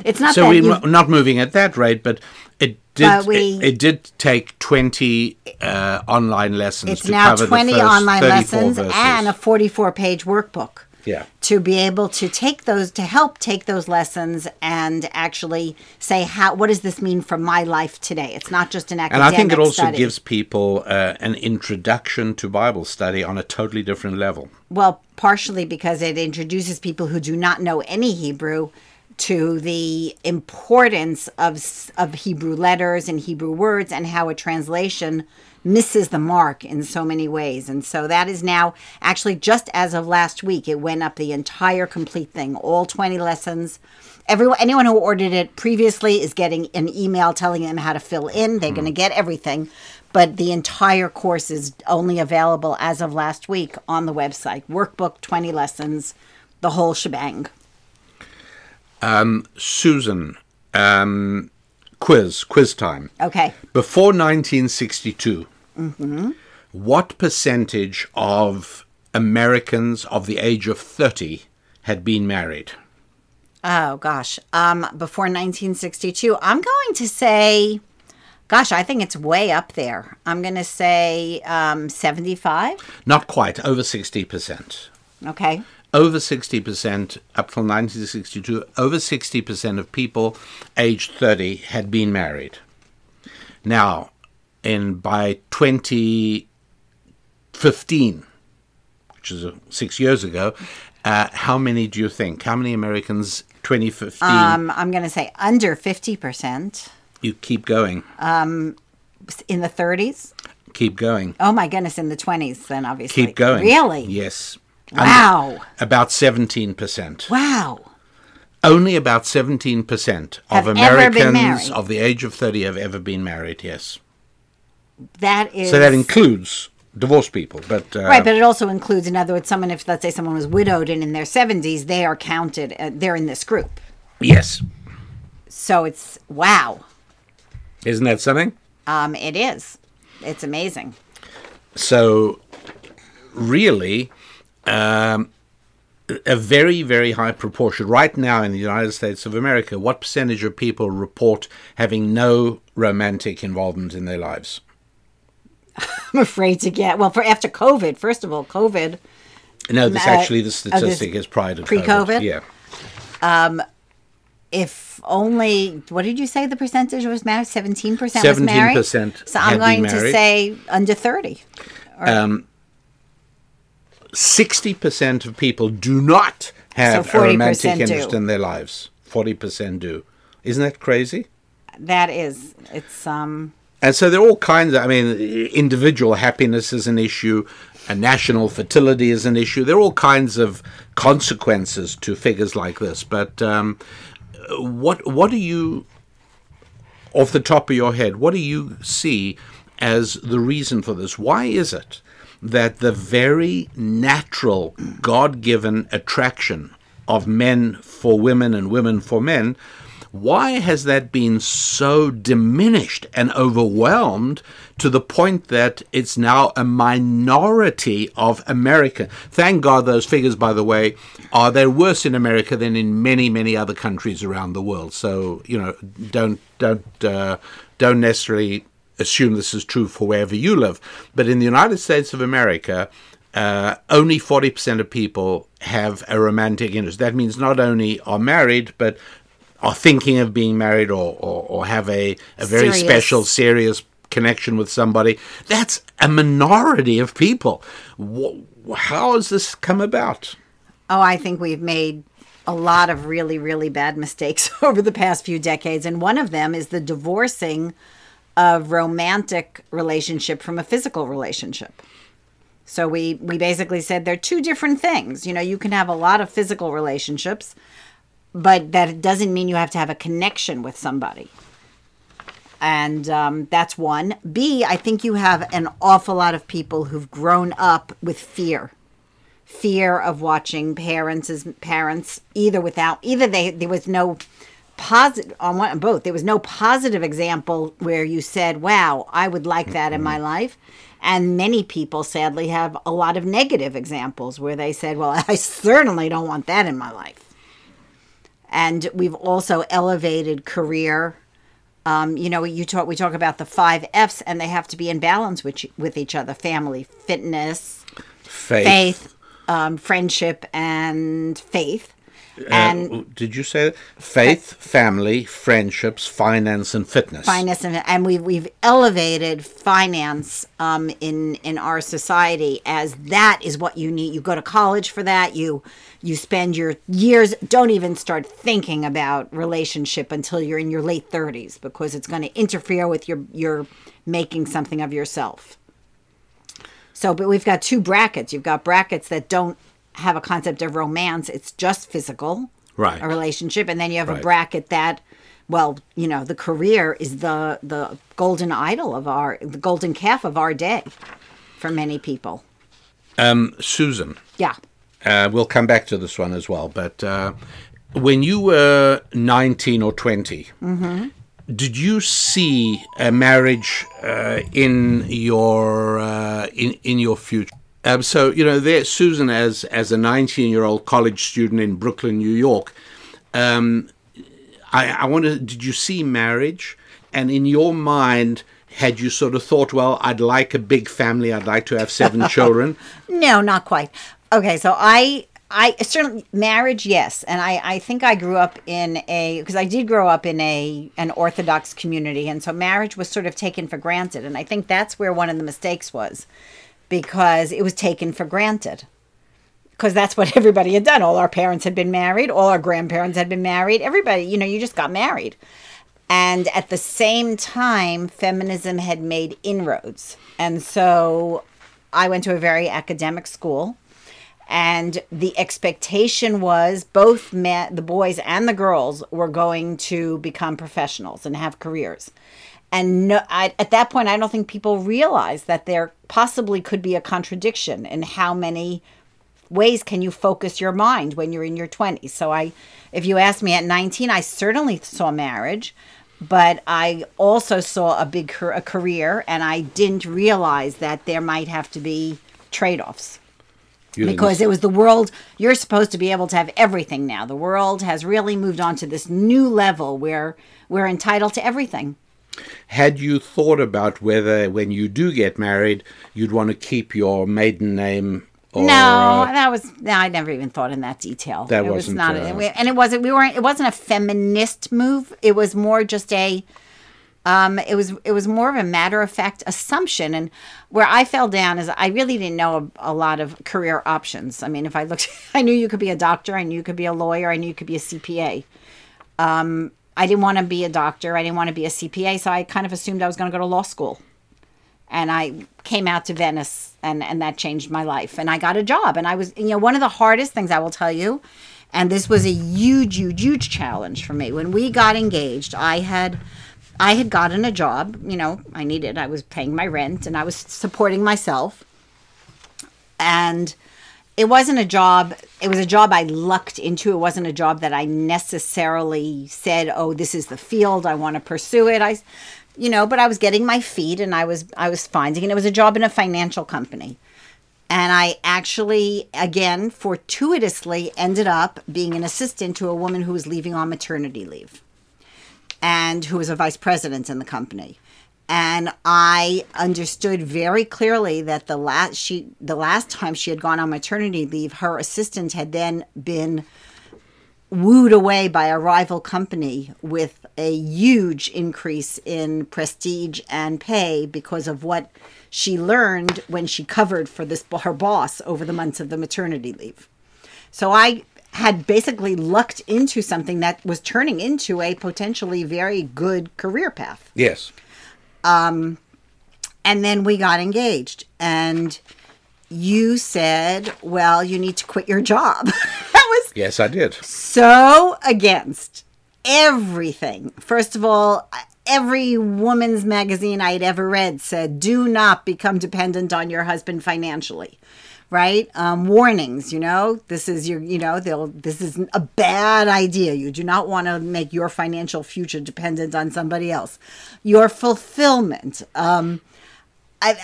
it's not So that we're not moving at that rate, but it did. But we- it, it did take twenty uh, online lessons. it's to now cover 20 the first online lessons verses. and a 44 page workbook. Yeah. To be able to take those to help take those lessons and actually say how what does this mean for my life today? It's not just an academic. and I think it also study. gives people uh, an introduction to Bible study on a totally different level. Well, partially because it introduces people who do not know any Hebrew to the importance of of Hebrew letters and Hebrew words and how a translation misses the mark in so many ways. And so that is now actually just as of last week it went up the entire complete thing, all 20 lessons. Everyone anyone who ordered it previously is getting an email telling them how to fill in. They're going to get everything. But the entire course is only available as of last week on the website. Workbook, 20 lessons, the whole shebang. Susan, um, quiz, quiz time. Okay. Before 1962, Mm-hmm. what percentage of Americans of the age of 30 had been married? Oh gosh. Um before 1962, I'm going to say gosh, I think it's way up there. I'm going to say um 75. Not quite, over 60%. Okay. Over 60%, up till 1962, over 60% of people aged 30 had been married. Now, in by 2015, which is uh, six years ago, uh, how many do you think? How many Americans 2015? Um I'm going to say under 50% you keep going. Um, in the 30s. keep going. Oh my goodness, in the 20s then obviously. Keep going. Really? Yes. Wow. About 17%. Wow. Only about 17% Have of Americans of the age of 30 have ever been married, yes. That is So that includes divorced people, but uh, Right, but it also includes, in other words, someone if let's say someone was widowed and in their seventies, they are counted. Uh, they're in this group. yes. So it's wow. Isn't that something? Um, it is. It's amazing. So, really, um, a very, very high proportion. Right now in the United States of America, what percentage of people report having no romantic involvement in their lives? I'm afraid to get well for after COVID. First of all, COVID. No, this Uh, actually, the oh, statistic is prior to pre-COVID? Yeah. Um, if only what did you say the percentage was married? Seventeen percent was married. 17% So I'm going to say under thirty. 60% of people do not have So a romantic interest do. in their lives. 40% do. Isn't that crazy? That is. It's um. And so there are all kinds of, I mean, individual happiness is an issue, and national fertility is an issue. There are all kinds of consequences to figures like this. But um, what what do you, off the top of your head, what do you see as the reason for this? Why is it that the very natural, God given attraction of men for women and women for men, why has that been so diminished and overwhelmed to the point that it's now a minority of America? Thank God those figures, by the way, are they're worse in America than in many, many other countries around the world. So you know, don't don't uh, don't necessarily assume this is true for wherever you live. But in the United States of America, uh, only 40% of people have a romantic interest. That means not only are married, but are thinking of being married or, or, or have a, a very Serious. special, serious connection with somebody. That's a minority of people. How has this come about? Oh, I think we've made a lot of really, really bad mistakes over the past few decades. And one of them is the divorcing of romantic relationship from a physical relationship. So we, we basically said they're two different things. You know, you can have a lot of physical relationships, but that doesn't mean you have to have a connection with somebody. And um, that's one. B, I think you have an awful lot of people who've grown up with fear fear of watching parents as parents either without either they there was no positive on one both there was no positive example where you said wow i would like that in my life and many people sadly have a lot of negative examples where they said well i certainly don't want that in my life and we've also elevated career. Um, you know, you talk we talk about the five F's, and they have to be in balance with with each other: family, fitness, Faith. faith, um, friendship, and faith. And Uh, did you say that? faith, family, friendships, finance, and fitness? finance and, and we've we've elevated finance um, in in our society as that is what you need. You go to college for that. You you spend your years. Don't even start thinking about relationship until you're in your late thirties because it's going to interfere with your your making something of yourself. So, but we've got two brackets. You've got brackets that don't have a concept of romance. It's just physical Right. a relationship and then you have Right. a bracket that well you know the career is the the golden idol of our the golden calf of our day for many people Um, Susan, yeah uh, we'll come back to this one as well, but uh, when you were 19 or 20, did you see a marriage uh, in your uh, in in your future? Um, so you know, there, Susan, as as a 19 year old college student in Brooklyn, New York, um, I, I wonder, did you see marriage? And in your mind, had you sort of thought, well, I'd like a big family, I'd like to have seven children? no not quite. Okay so i i certainly marriage yes. And i i think i grew up in a because i did grow up in a an orthodox community. And so marriage was sort of taken for granted. And i think that's where one of the mistakes was because it was taken for granted because that's what everybody had done. All our parents had been married, all our grandparents had been married. Everybody, you know, you just got married. And at the same time, feminism had made inroads. And so I went to a very academic school. And the expectation was both men, the boys and the girls were going to become professionals and have careers. And no, I, at that point, I don't think people realized that there possibly could be a contradiction in how many ways can you focus your mind when you're in your 20s so i if you ask me at 19 i certainly saw marriage but i also saw a big a career and i didn't realize that there might have to be trade-offs because it was the world you're supposed to be able to have everything now the world has really moved on to this new level where we're entitled to everything Had you thought about whether, when you do get married, you'd want to keep your maiden name? Or, no, uh, that was no. I never even thought in that detail. That it was wasn't, not, uh, and it wasn't. We weren't. It wasn't a feminist move. It was more just a. Um, it was it was more of a matter of fact assumption, and where I fell down is I really didn't know a, a lot of career options. I mean, if I looked, I knew you could be a doctor, I knew you could be a lawyer, I knew you could be a CPA. Um, I didn't want to be a doctor, I didn't want to be a CPA, so I kind of assumed I was going to go to law school and I came out to Venice and and that changed my life and I got a job and I was you know one of the hardest things I will tell you and this was a huge huge huge challenge for me when we got engaged I had I had gotten a job you know I needed I was paying my rent and I was supporting myself. And it wasn't a job it was a job i lucked into. It wasn't a job that i necessarily said oh this is the field i want to pursue it. I you know but i was getting my feet and i was i was finding and it was a job in a financial company. And i actually again fortuitously ended up being an assistant to a woman who was leaving on maternity leave and who was a vice president in the company and I understood very clearly that the last she the last time she had gone on maternity leave, her assistant had then been wooed away by a rival company with a huge increase in prestige and pay because of what she learned when she covered for this her boss over the months of the maternity leave. So I had basically lucked into something that was turning into a potentially very good career path. Yes. Um, and then we got engaged. And you said well you need to quit your job. That was Yes, I did. so against everything. First of all every woman's magazine i'd ever read said do not become dependent on your husband financially right? Um, warnings you know? This is your you know they'll this is a bad idea. You do not want to make your financial future dependent on somebody else. Your fulfillment um, I,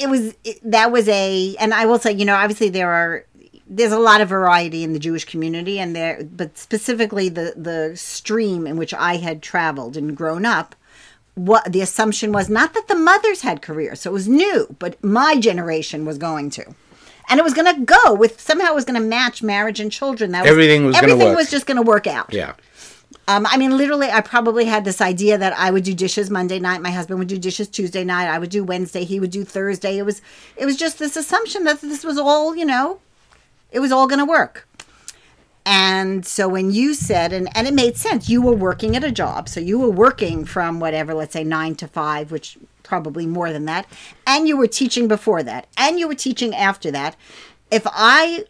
it was it, that was a and i will say you know obviously there are there's a lot of variety in the Jewish community, and there, but specifically the the stream in which I had traveled and grown up. What the assumption was not that the mothers had careers, so it was new, but my generation was going to, and it was going to go with somehow it was going to match marriage and children. That was, Everything was everything was just going to work out. Yeah. Um, I mean, literally, I probably had this idea that I would do dishes Monday night. My husband would do dishes Tuesday night. I would do Wednesday. He would do Thursday. It was, it was just this assumption that this was all, you know, it was all going to work. And so when you said, and, and it made sense, you were working at a job. So you were working from whatever, let's say nine to five, which probably more than that. And you were teaching before that. And you were teaching after that. If I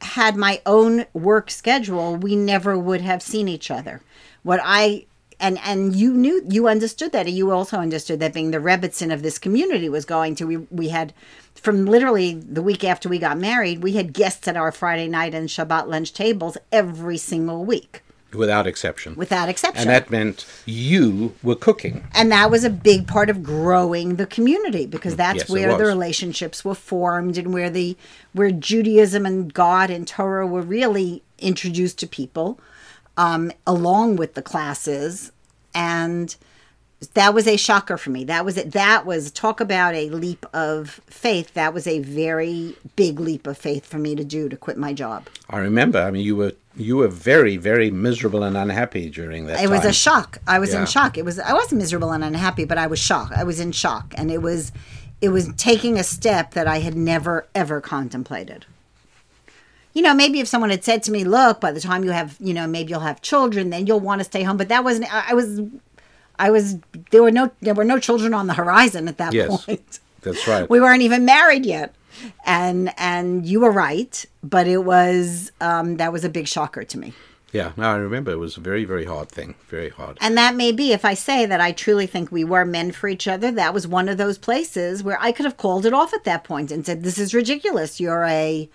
had my own work schedule, we never would have seen each other. What I and and you knew you understood that, and you also understood that being the Rebbitzin of this community was going to. We we had from literally the week after we got married, we had guests at our Friday night and Shabbat lunch tables every single week, Without exception. without exception. and that meant you were cooking. and that was a big part of growing the community because that's Yes, where the relationships were formed and where the where Judaism and God and Torah were really introduced to people um, along with the classes and that was a shocker for me that was it that was talk about a leap of faith that was a very big leap of faith for me to do to quit my job I remember. I mean, you were you were very very miserable and unhappy during that. it was a shock i was Yeah. in shock it was i wasn't miserable and unhappy but i was shocked i was in shock and it was it was taking a step that i had never ever contemplated you know maybe if someone had said to me look by the time you have you know maybe you'll have children then you'll want to stay home but that wasn't i I was i was there were no there were no children on the horizon at that Yes. point That's right. we weren't even married yet and and you were right but it was um that was a big shocker to me yeah, no, I remember. It was a very very hard thing. Very hard. And that may be, if I say that I truly think we were men for each other, that was one of those places where I could have called it off at that point and said, This is ridiculous. You're a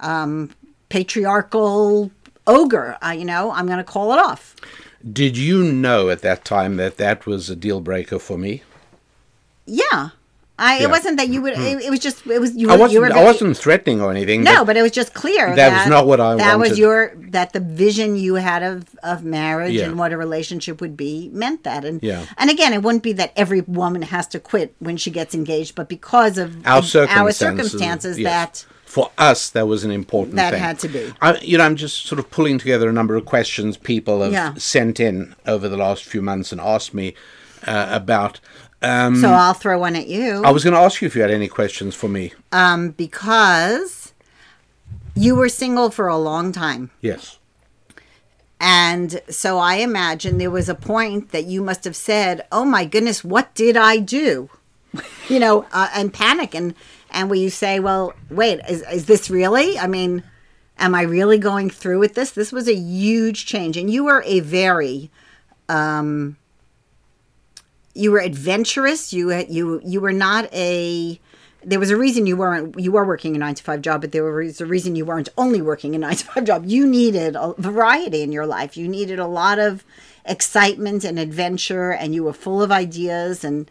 um, patriarchal ogre. Uh, you know, I'm going to call it off. Did you know at that time that that was a deal breaker for me? Yeah. I, Yeah. It wasn't that you would, hmm. it, it was just, it was, you, I were- you wasn't. were I wasn't threatening or anything. No, but but it was just clear That was not what I wanted. That was your that the vision you had of of marriage Yeah. and what a relationship would be meant that. And Yeah. and again, it wouldn't be that every woman has to quit when she gets engaged, but because of our circumstances, circumstances yes. that for us that was an important thing. That thing. had to be. I, you know, I'm just sort of pulling together a number of questions people have Yeah. sent in over the last few months and asked me uh, about. Um, so I'll throw one at you I was going to ask you if you had any questions for me. um, because you were single for a long time. Yes. And so I imagine there was a point that you must have said, "Oh my goodness, what did I do?" you know, uh, and panic and and where you say, "Well, wait, is is this really? I mean, am I really going through with this? This was a huge change, and you were a very um, you were adventurous. You, you, you were not a. There was a reason you weren't. You were working a nine to five job, but there was a reason you weren't only working a nine to five job. You needed a variety in your life. You needed a lot of excitement and adventure, and you were full of ideas. And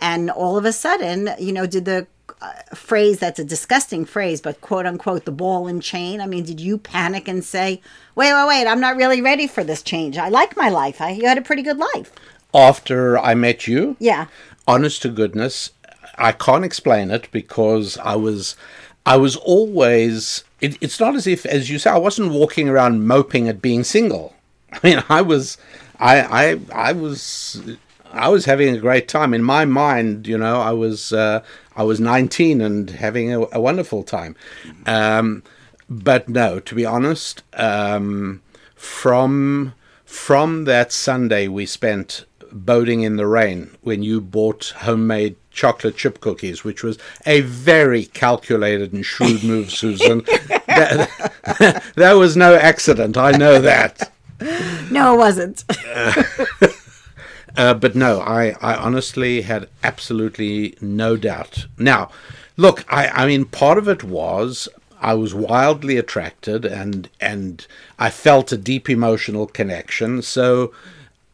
and all of a sudden, you know, did the Uh, phrase that's a disgusting phrase, but quote unquote the ball and chain. I mean, did you panic and say, "Wait, wait, wait! I'm not really ready for this change. I like my life. I, you had a pretty good life." After I met you, Yeah. honest to goodness, I can't explain it because I was, I was always. It, it's not as if, as you say, I wasn't walking around moping at being single. I mean, I was, I, I, I was, I was having a great time in my mind. You know, I was, uh, I was nineteen and having a, a wonderful time. Um, but no, to be honest, um, from from that Sunday we spent boating in the rain when you bought homemade chocolate chip cookies, which was a very calculated and shrewd move, Susan. that, that was no accident. I know that. No, it wasn't. Uh, but no, I, I honestly had absolutely no doubt. Now, look, I, I mean, part of it was I was wildly attracted and and I felt a deep emotional connection. So,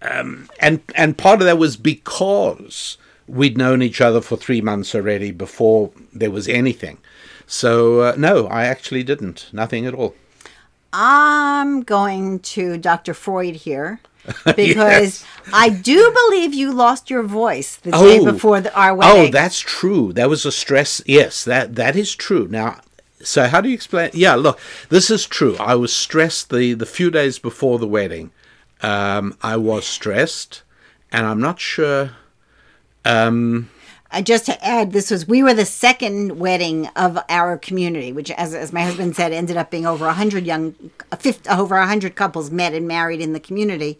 um, and and part of that was because we'd known each other for three months already before there was anything. So, uh, no, I actually didn't. Nothing at all. I'm going to Dr. Freud here because I do believe you lost your voice the day Oh. before the, our wedding. Oh, that's true. That was a stress. Yes, that that is true. Now, so how do you explain? Yeah, look, this is true. I was stressed the the few days before the wedding. Um, I was stressed, and I'm not sure. Um, Uh, just to add, this was we were the second wedding of our community, which, as, as my husband said, ended up being over hundred young, a fifth, over a hundred couples met and married in the community.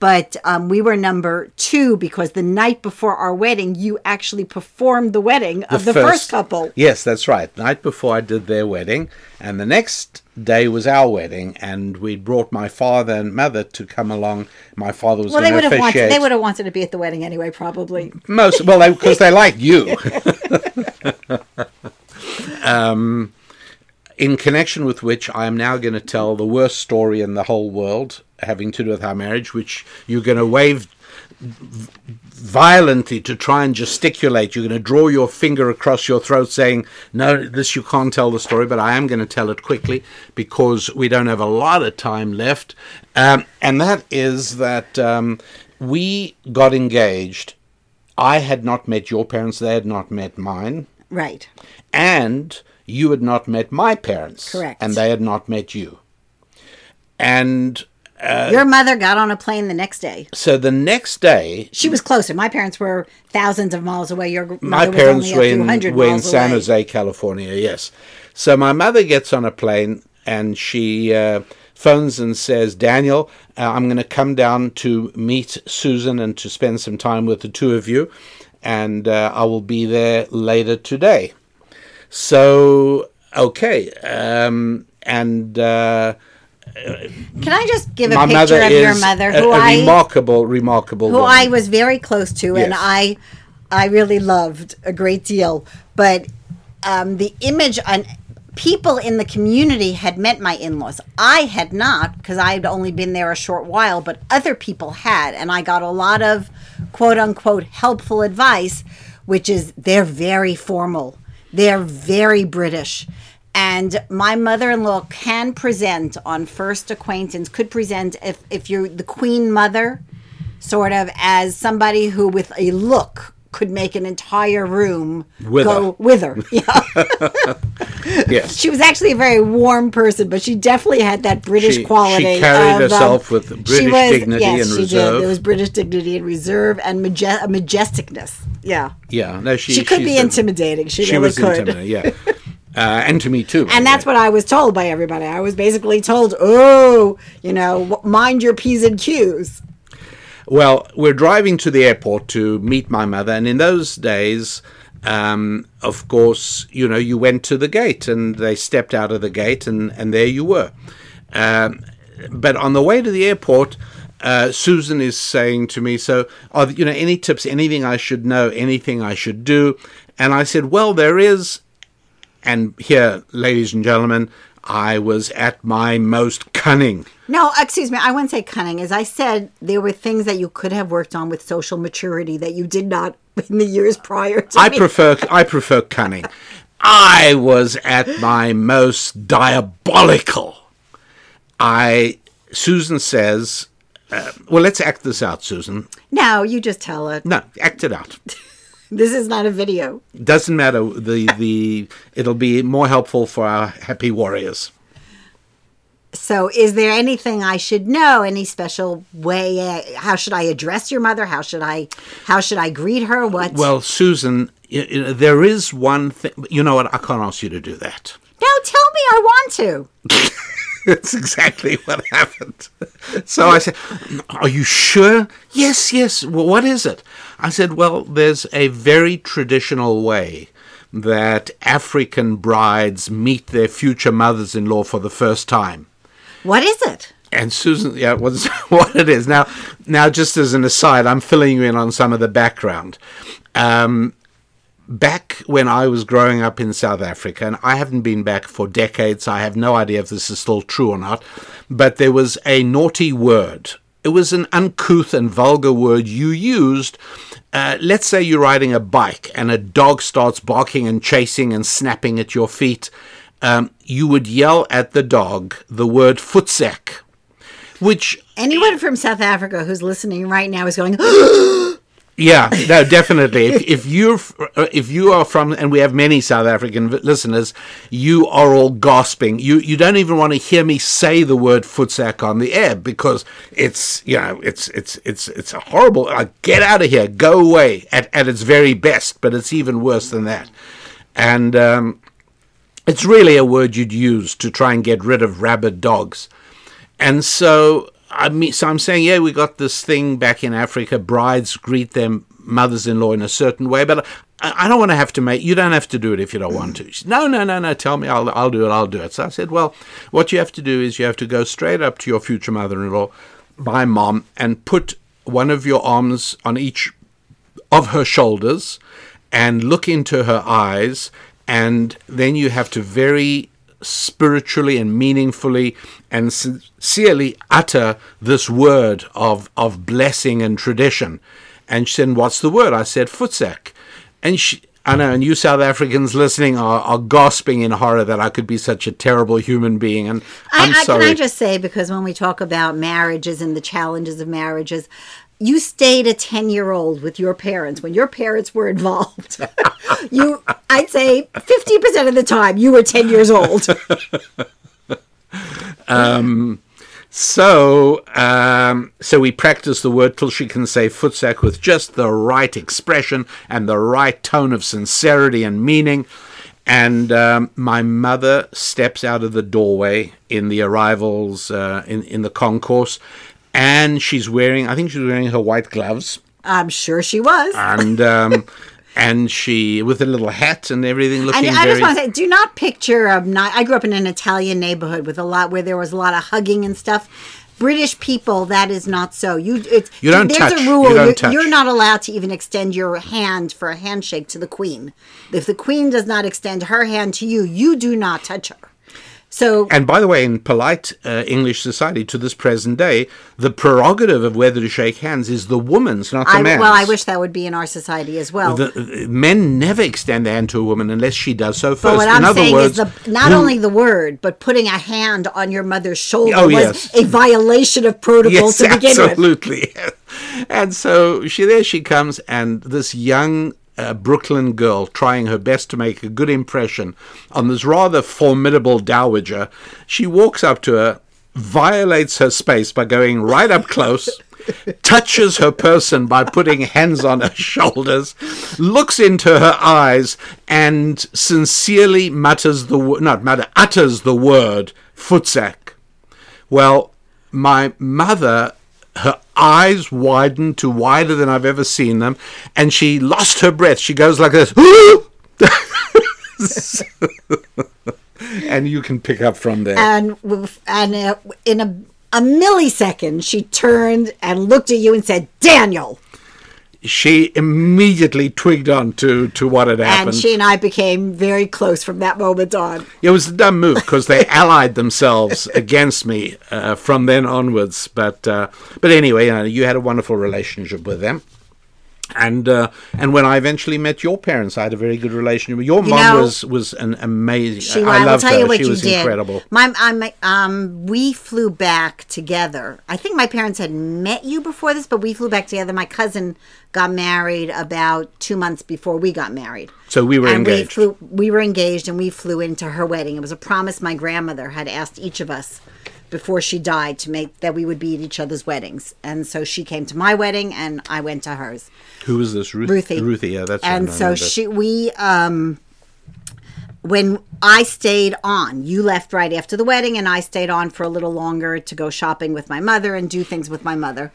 But um, we were number two because the night before our wedding, you actually performed the wedding of the, first, couple. Yes, that's right. Night before I did their wedding, and the next day was our wedding, and we brought my father and mother to come along. My father was Well, they would to have wanted they would have wanted to be at the wedding anyway, probably. Most well, because they, like you. um, in connection with which, I am now going to tell the worst story in the whole world, having to do with our marriage, which you're going to wave violently to try and gesticulate. You're going to draw your finger across your throat, saying, "No, this you can't tell the story." But I am going to tell it quickly because we don't have a lot of time left, um, and that is that um, we got engaged. I had not met your parents; they had not met mine, Right. and you had not met my parents, Correct. and they had not met you. And Your mother got on a plane the next day. so the next day, She was closer. My parents were thousands of miles away. Your my parents were in, were in San away. Jose, California. Yes. So my mother gets on a plane and she uh, phones and says, "Daniel, uh, I'm going to come down to meet Susan and to spend some time with the two of you, and uh, I will be there later today." So okay, um, and. Uh, Can I just give a mother picture of your mother, a, who a I remarkable, remarkable who woman. I was very close to, and I I really loved a great deal. But um, the image on people in the community had met my in-laws. I had not because I had only been there a short while, but other people had, and I got a lot of quote unquote helpful advice, which is they're very formal, they're very British. And my mother-in-law can present on first acquaintance, could present if, if you're the queen mother, sort of as somebody who with a look could make an entire room go wither. Yeah. yes. she was actually a very warm person, but she definitely had that British She- she carried of, um, herself with she British dignity yes, and she reserve. Did. There was British dignity and reserve and maje- majesticness. Yeah. Yeah, no, she She, could be a- intimidating. She, She really was could. intimidating, yeah, uh, and to me too. And that's way. what I was told by everybody. I was basically told, "Oh, you know, mind your p's and q's." Well, we're driving to the airport to meet my mother, and in those days, um, of course, you know, you went to the gate, and they stepped out of the gate, and and there you were. Um, but on the way to the airport. Uh, Susan is saying to me, "So, are you know any tips? Anything I should know? Anything I should do?" And I said, "Well, there is And here, ladies and gentlemen, I was at my most cunning. No, excuse me. I wouldn't say cunning. As I said, there were things that you could have worked on with social maturity that you did not in the years prior to I me. prefer I prefer cunning. I was at my most diabolical. I Susan says, uh, "Well, let's act this out, Susan." no, you just tell it. No, act it out. This is not a video. Doesn't matter. The the it'll be more helpful for our happy warriors. So, is there anything I should know? Any special way? Uh, how should I address your mother? How should I? How should I greet her? What? Well, Susan, there is one thing. You know what? I can't ask you to do that. no, tell me. I want to. That's exactly what happened. So I said, Are you sure? Yes, yes. Well, what is it? I said, Well, there's a very traditional way that African brides meet their future mothers in law for the first time. What is it? And Susan, yeah, what's what it is now. Now, just as an aside, I'm filling you in on some of the background. Um, back when I was growing up in South Africa, and I haven't been back for decades, I have no idea if this is still true or not. But there was a naughty word it was an uncouth and vulgar word you used. Uh, let's say you're riding a bike and a dog starts barking and chasing and snapping at your feet. Um, you would yell at the dog the word footsack, which Anyone from South Africa who's listening right now is going, Yeah, no, definitely. if, if you're uh, if you are from, and we have many South African listeners, you are all gasping. You you don't even want to hear me say the word footsack on the air because it's you know it's it's it's it's a horrible. Like, get out of here, go away at at its very best, but it's even worse than that. And um, it's really a word you'd use to try and get rid of rabid dogs. And so I mean, so I'm saying, yeah, we got this thing back in Africa. Brides greet their mothers-in-law in a certain way, but I, I don't want to have to make. You don't have to do it if you don't want to. Said, no, no, no, no. Tell me, I'll, I'll do it. I'll do it. So I said, well, what you have to do is you have to go straight up to your future mother-in-law, my mom, and put one of your arms on each of her shoulders and look into her eyes and then you have to very spiritually and meaningfully and sincerely utter this word of, of blessing and tradition. And she said, What's the word? I said, Futsak. And she, I know, and you South Africans listening are, are gasping in horror that I could be such a terrible human being. And I'm I, I, sorry. Can I just say, because when we talk about marriages and the challenges of marriages, you stayed a 10 year old with your parents when your parents were involved. you, I'd say 50% of the time, you were 10 years old. So, um, so we practice the word till she can say footsack with just the right expression and the right tone of sincerity and meaning. And um, my mother steps out of the doorway in the arrivals uh, in in the concourse, and she's wearing I think she's wearing her white gloves I'm sure she was. and. Um, And she, with a little hat and everything, looking And I very. just want to say, do not picture a not. I grew up in an Italian neighborhood with a lot where there was a lot of hugging and stuff. British people, that is not so. You, it's, You don't there's touch. a rule. You don't you're, touch. you're not allowed to even extend your hand for a handshake to the Queen. If the Queen does not extend her hand to you, you do not touch her. So And by the way, in polite uh, English society to this present day, the prerogative of whether to shake hands is the woman's, not the I, man's. well, I wish that would be in our society as well. The, the- men never extend their hand to a woman unless she does so first. But what in I'm other saying words, is the not who- only the word, but putting a hand on your mother's shoulder Oh, was yes. a violation of protocol yes, to begin with. absolutely. and so she there she comes, and this young uh, Brooklyn girl trying her best to make a good impression on this rather formidable dowager. She walks up to her, violates her space by going right up close. touches her person by putting hands on her shoulders, looks into her eyes, and sincerely mutters the wo- not mutter utters the word footsack. Well, my mother, her eyes widened to wider than I've ever seen them, and she lost her breath. She goes like this. and you can pick up from there. and and uh, in a a millisecond, she turned and looked at you and said, "Daniel." She immediately twigged on to, to what had happened. And she and I became very close from that moment on. It was a dumb move because they allied themselves against me uh, from then onwards. But uh, but anyway, you, know, you had a wonderful relationship with them. And uh, and when I eventually met your parents, I had a very good relationship. Your mom know, was was an amazing. She, I, will loved her. you she you was did. incredible. My, I, um, we flew back together. I think my parents had met you before this, but we flew back together. My cousin got married about two months before we got married. So we were and engaged. We, flew, we were engaged, and we flew into her wedding. It was a promise my grandmother had asked each of us before she died to make that we would be at each other's weddings. And so she came to my wedding, and I went to hers. Who was this? Ruth, Ruthie. Ruthie, yeah, that's and so she we um when I stayed on, you left right after the wedding, and I stayed on for a little longer to go shopping with my mother and do things with my mother.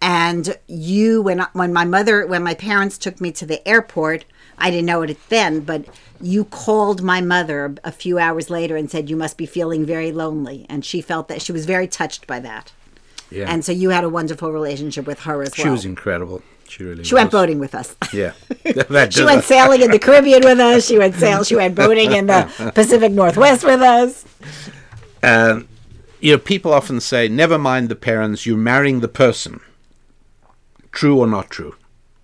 And you, when when my mother, when my parents took me to the airport, I didn't know it then, but you called my mother a few hours later and said you must be feeling very lonely, and she felt that she was very touched by that. Yeah. And so you had a wonderful relationship with her as she well. was incredible. She really. she went boating with us. Yeah, She went sailing in the Caribbean with us. She went sail. She went boating in the Pacific Northwest with us. Um, you know, people often say, never mind the parents, you're marrying the person. True or not true?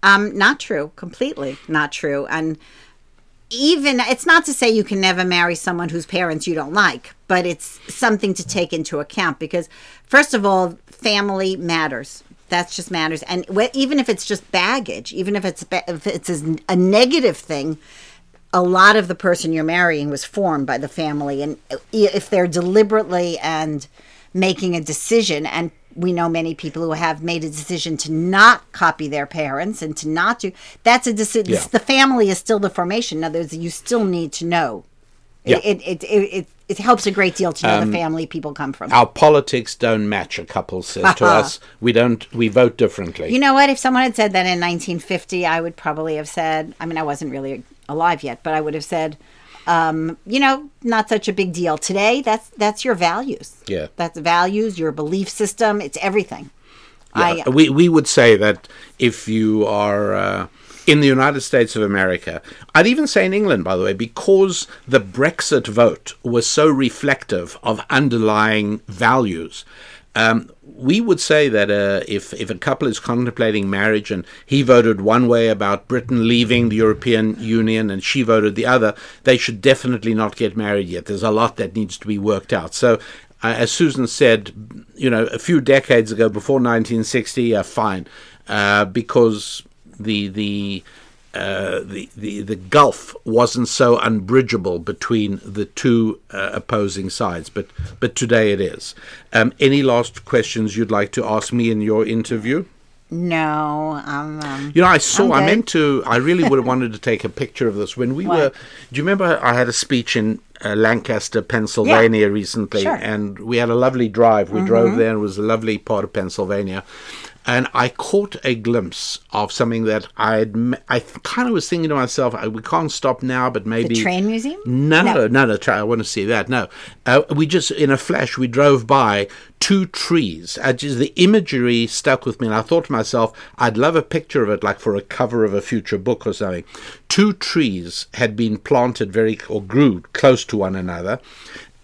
Um, not true. Completely not true. And even it's not to say you can never marry someone whose parents you don't like, but it's something to take into account because, first of all, family matters. That just matters, and wh- even if it's just baggage, even if it's ba- if it's a, a negative thing, a lot of the person you're marrying was formed by the family, and if they're deliberately and making a decision and we know many people who have made a decision to not copy their parents and to not do that's a decision Yeah. the family is still the formation in other words you still need to know Yeah. it, it, it, it, it helps a great deal to know the um, family people come from Our politics don't match, a couple says to us. We don't, we vote differently. you know what if someone had said that in 1950 i would probably have said i mean i wasn't really alive yet but i would have said um, you know not such a big deal. Today that's that's your values. Yeah. that's values your belief system it's everything. Yeah, I, we we would say that if you are uh, in the United States of America, I'd even say in England, by the way, because the Brexit vote was so reflective of underlying values. Um, we would say that uh, if if a couple is contemplating marriage and he voted one way about Britain leaving the European Union and she voted the other, they should definitely not get married yet. There's a lot that needs to be worked out. So uh, as Susan said, you know, a few decades ago, before 1960, uh, fine, uh, because the the, uh, the the the gulf wasn't so unbridgeable between the two uh, opposing sides. But but today it is. Um, any last questions you'd like to ask me in your interview? no um, um, You know, I saw. I meant to. I really would have wanted to take a picture of this when we What? were. Do you remember? I had a speech in uh, Lancaster, Pennsylvania, recently, Sure. Mm-hmm. and we had a lovely drive. We drove there. and It was a lovely part of Pennsylvania, and I caught a glimpse of something that I'd. I kind of was thinking to myself, I, "We can't stop now, but maybe." the train museum No, no, no, try, I want to see that. No, uh, we just in a flash we drove by two trees. I just the imagery stuck with me, and I thought to myself, I'd love a picture of it, like for a cover of a future book or something. Two trees had been planted very or grew close to one another.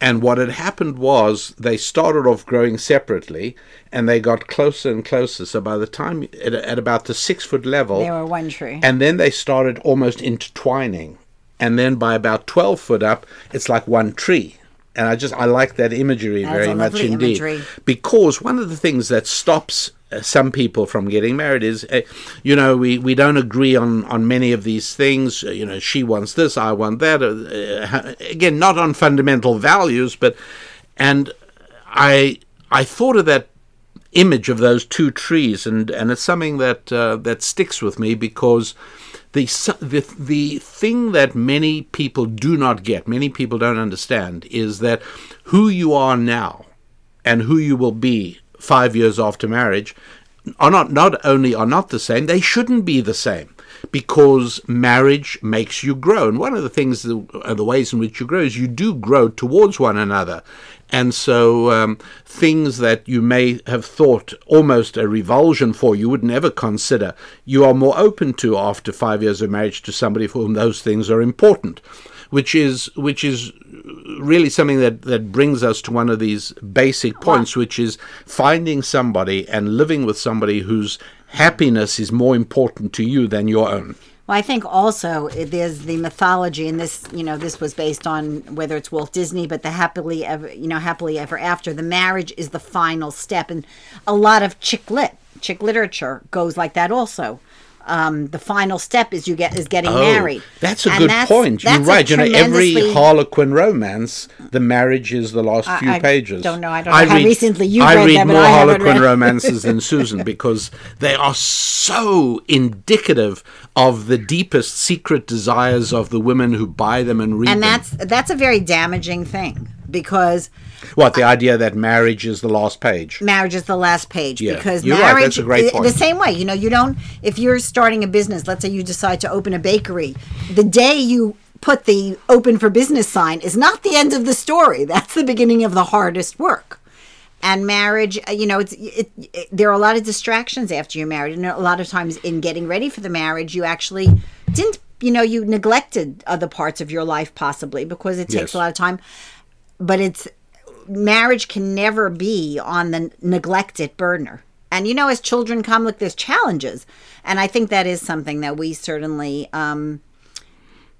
And what had happened was they started off growing separately, and they got closer and closer. So by the time at, at about the six foot level, they were one tree. and then they started almost intertwining. And then by about 12 foot up it's like one tree and i just i like that imagery That's very much indeed. imagery. because one of the things that stops uh, some people from getting married is uh, you know we, we don't agree on on many of these things. Uh, you know she wants this i want that. Uh, uh, again not on fundamental values but and i i thought of that image of those two trees, and, and it's something that uh, that sticks with me because the, the the thing that many people do not get, many people don't understand, is that who you are now and who you will be five years after marriage are not not only are not the same, they shouldn't be the same because marriage makes you grow. And one of the things, the, uh, the ways in which you grow is you do grow towards one another. And so um, things that you may have thought almost a revulsion for, you would never consider, you are more open to after five years of marriage to somebody for whom those things are important. Which is which is really something that, that brings us to one of these basic points, which is finding somebody and living with somebody whose happiness is more important to you than your own. Well, I think also it- there's the mythology, and this, you know, this was based on whether it's Walt Disney, but the happily ever, you know, happily ever after. The marriage is the final step, and a lot of chick lit, chick literature goes like that also. Um, the final step is you get is getting married. Oh, That's a And good that's- point. You're right. You know, every Harlequin romance, the marriage is the last few I pages. don't know. I don't know how recently you've I read read them, more I Harlequin read- romances than Susan because they are so indicative of the deepest secret desires of the women who buy them and read and them. that's that's a very damaging thing because What the idea that marriage is the last page? marriage is the last page Yeah, because you're right, marriage that's a great point. the same way you know you don't if you're starting a business let's say you decide to open a bakery the day you put the open for business sign is not the end of the story that's the beginning of the hardest work and marriage uh, you know it's it, it, there are a lot of distractions after you're married and a lot of times in getting ready for the marriage you actually didn't you know you neglected other parts of your life possibly because it takes Yes. a lot of time but it's marriage can never be on the neglected burner. And you know, as children come, look, there's challenges, and I think that is something that we certainly um,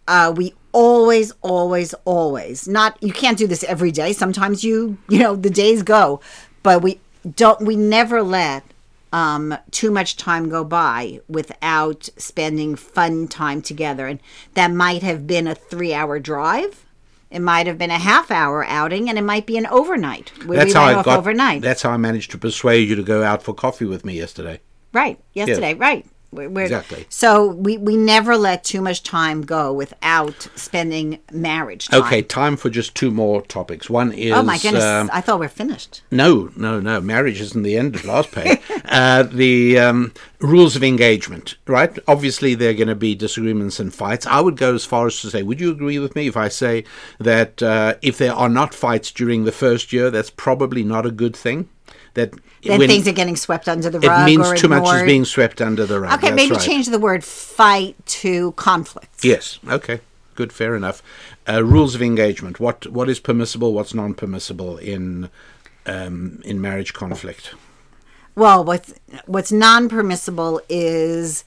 uh, we always, always, always not. You can't do this every day. Sometimes you, you know, the days go, but we don't. We never let um, too much time go by without spending fun time together, and that might have been a three-hour drive. It might have been a half-hour outing, and it might be an overnight. That's we how I got. overnight. That's how I managed to persuade you to go out for coffee with me yesterday. Right. Yesterday. Right. We're, Exactly. So we, we never let too much time go without spending marriage time. Okay, time for just two more topics. One is Oh my goodness! um, I thought we are finished. No, no, no. Marriage isn't the end of last pay. uh, the um, rules of engagement, right? Obviously, there are going to be disagreements and fights. I would go as far as to say, would you agree with me if I say that uh, if there are not fights during the first year, that's probably not a good thing? That Then things are getting swept under the rug. it means or too much is being swept under the rug. Okay, That's maybe right. change the word fight to conflict. Yes. Okay. Good. Fair enough. Uh, rules of engagement. What what is permissible? What's non-permissible in um, in marriage conflict? Well, what's what's non-permissible is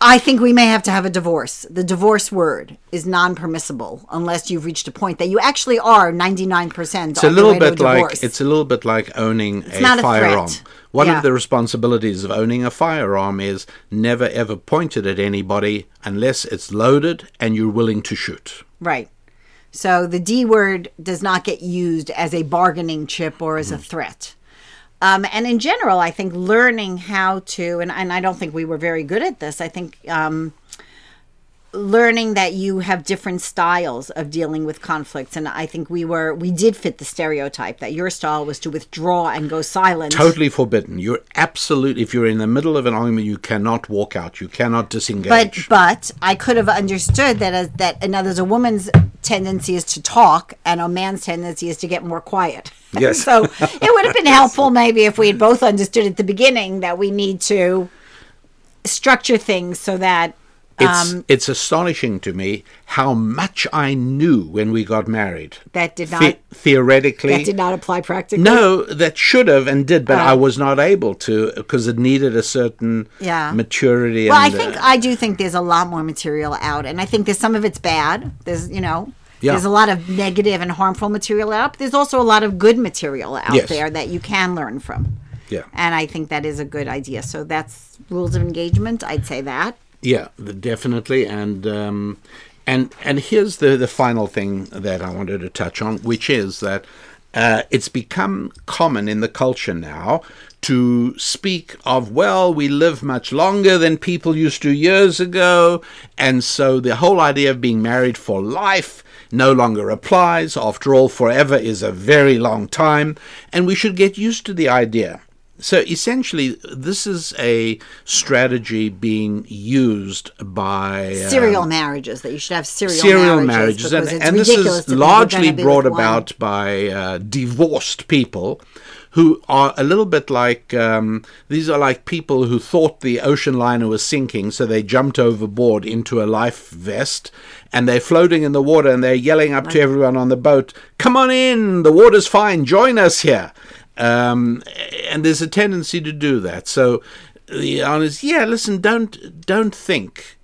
I think we may have to have a divorce. The divorce word is non-permissible unless you've reached a point that you actually are 99% It's a little bit like it's a little bit like owning a not a firearm. threat. One Yeah. of the responsibilities of owning a firearm is never ever point it at anybody unless it's loaded and you're willing to shoot. Right. So the D word does not get used as a bargaining chip or as a mm-hmm. threat. Um, and in general, I think learning how to, and, and I don't think we were very good at this, I think um, learning that you have different styles of dealing with conflicts. And I think we were, we did fit the stereotype that your style was to withdraw and go silent. Totally forbidden. You're absolute. If you're in the middle of an argument, you cannot walk out. You cannot disengage. but but I could have understood that as that there's a woman's tendency is to talk and a man's tendency is to get more quiet. Yes. so it would have been helpful maybe if we had both understood at the beginning that we need to structure things so that it's um, it's astonishing to me how much I knew when we got married. that did not The- theoretically, that did not apply practically. No, that should have and did, but Uh. I was not able to because it needed a certain Yeah. maturity. Well, I think uh, I do think there's a lot more material out, and I think there's some of it's bad. There's you know. Yeah. There's a lot of negative and harmful material out. But there's also a lot of good material out Yes. there that you can learn from. yeah, And I think that is a good idea. So that's rules of engagement. I'd say that. Yeah, definitely, and um, and and here's the the final thing that I wanted to touch on, which is that uh, it's become common in the culture now to speak of well we live much longer than people used to years ago and so the whole idea of being married for life no longer applies. After all forever is a very long time and we should get used to the idea so essentially this is a strategy being used by um, Serial marriages that you should have serial, serial marriages, marriages, and, and this is to think you're largely brought with one. about by uh, divorced people who are a little bit like um, these are like people who thought the ocean liner was sinking, so they jumped overboard into a life vest, and they're floating in the water, and they're yelling up to everyone on the boat, "Come on in, the water's fine, join us here." Um, and there's a tendency to do that. So the honest, yeah, listen, don't don't think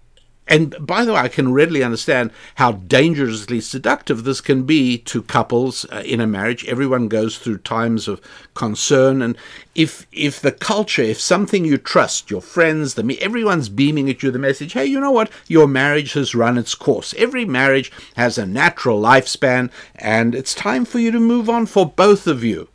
and by the way, I can readily understand how dangerously seductive this can be to couples uh, in a marriage. Everyone goes through times of concern, and if if the culture, if something you trust, your friends, the everyone's beaming at you the message, hey, you know what? Your marriage has run its course. Every marriage has a natural lifespan, and it's time for you to move on for both of you.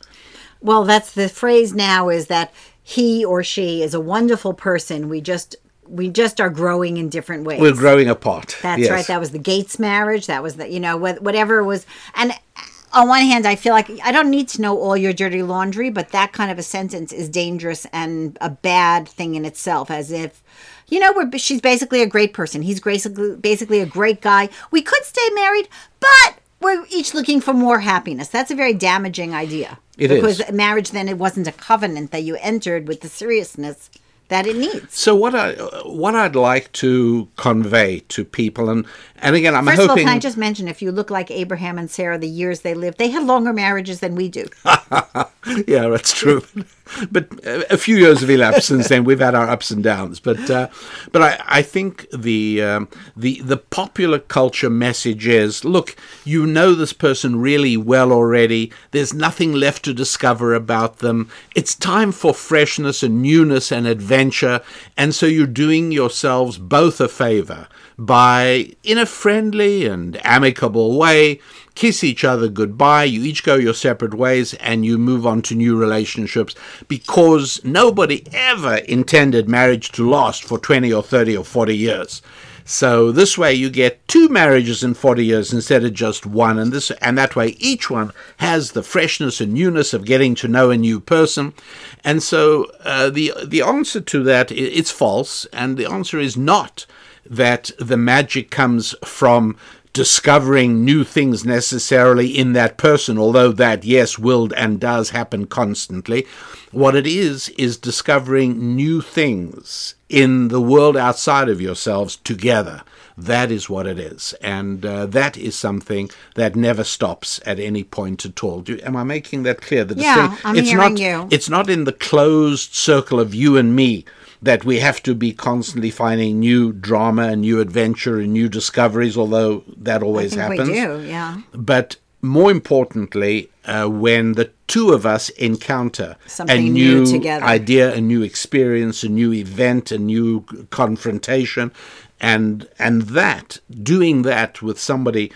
Well, that's the phrase now is that he or she is a wonderful person. We just we just are growing in different ways. We're growing apart. That's Yes. right. That was the Gates marriage. That was the you know whatever was. And on one hand, I feel like I don't need to know all your dirty laundry, but that kind of a sentence is dangerous and a bad thing in itself. As if. You know, we're, she's basically a great person. He's basically basically a great guy. We could stay married, but we're each looking for more happiness. That's a very damaging idea. It is. because marriage then it wasn't a covenant that you entered with the seriousness that it needs. So what I what I'd like to convey to people, and and again, I'm First of all, can I just mention if you look like Abraham and Sarah, the years they lived, they had longer marriages than we do. yeah, that's true. But a few years have elapsed since then. We've had our ups and downs, but uh, but I, I think the um, the the popular culture message is: look, you know this person really well already. There's nothing left to discover about them. It's time for freshness and newness and adventure, and so you're doing yourselves both a favor by, in a friendly and amicable way, kiss each other goodbye, you each go your separate ways, and you move on to new relationships because nobody ever intended marriage to last for 20 or 30 or 40 years. So this way you get two marriages in 40 years instead of just one and this and that way each one has the freshness and newness of getting to know a new person. And so uh, the the answer to that it's false and the answer is not that the magic comes from discovering new things necessarily in that person, although that, yes, will and does happen constantly. What it is, is discovering new things in the world outside of yourselves together. That is what it is. And uh, that is something that never stops at any point at all. Do, am I making that clear? The yeah, I'm it's hearing not, you. It's not in the closed circle of you and me that we have to be constantly finding new drama and new adventure and new discoveries, although that always I think happens. we do, yeah. But more importantly, uh, when the two of us encounter Something a new new, together. idea, a new experience, a new event, a new confrontation, and and that doing that with somebody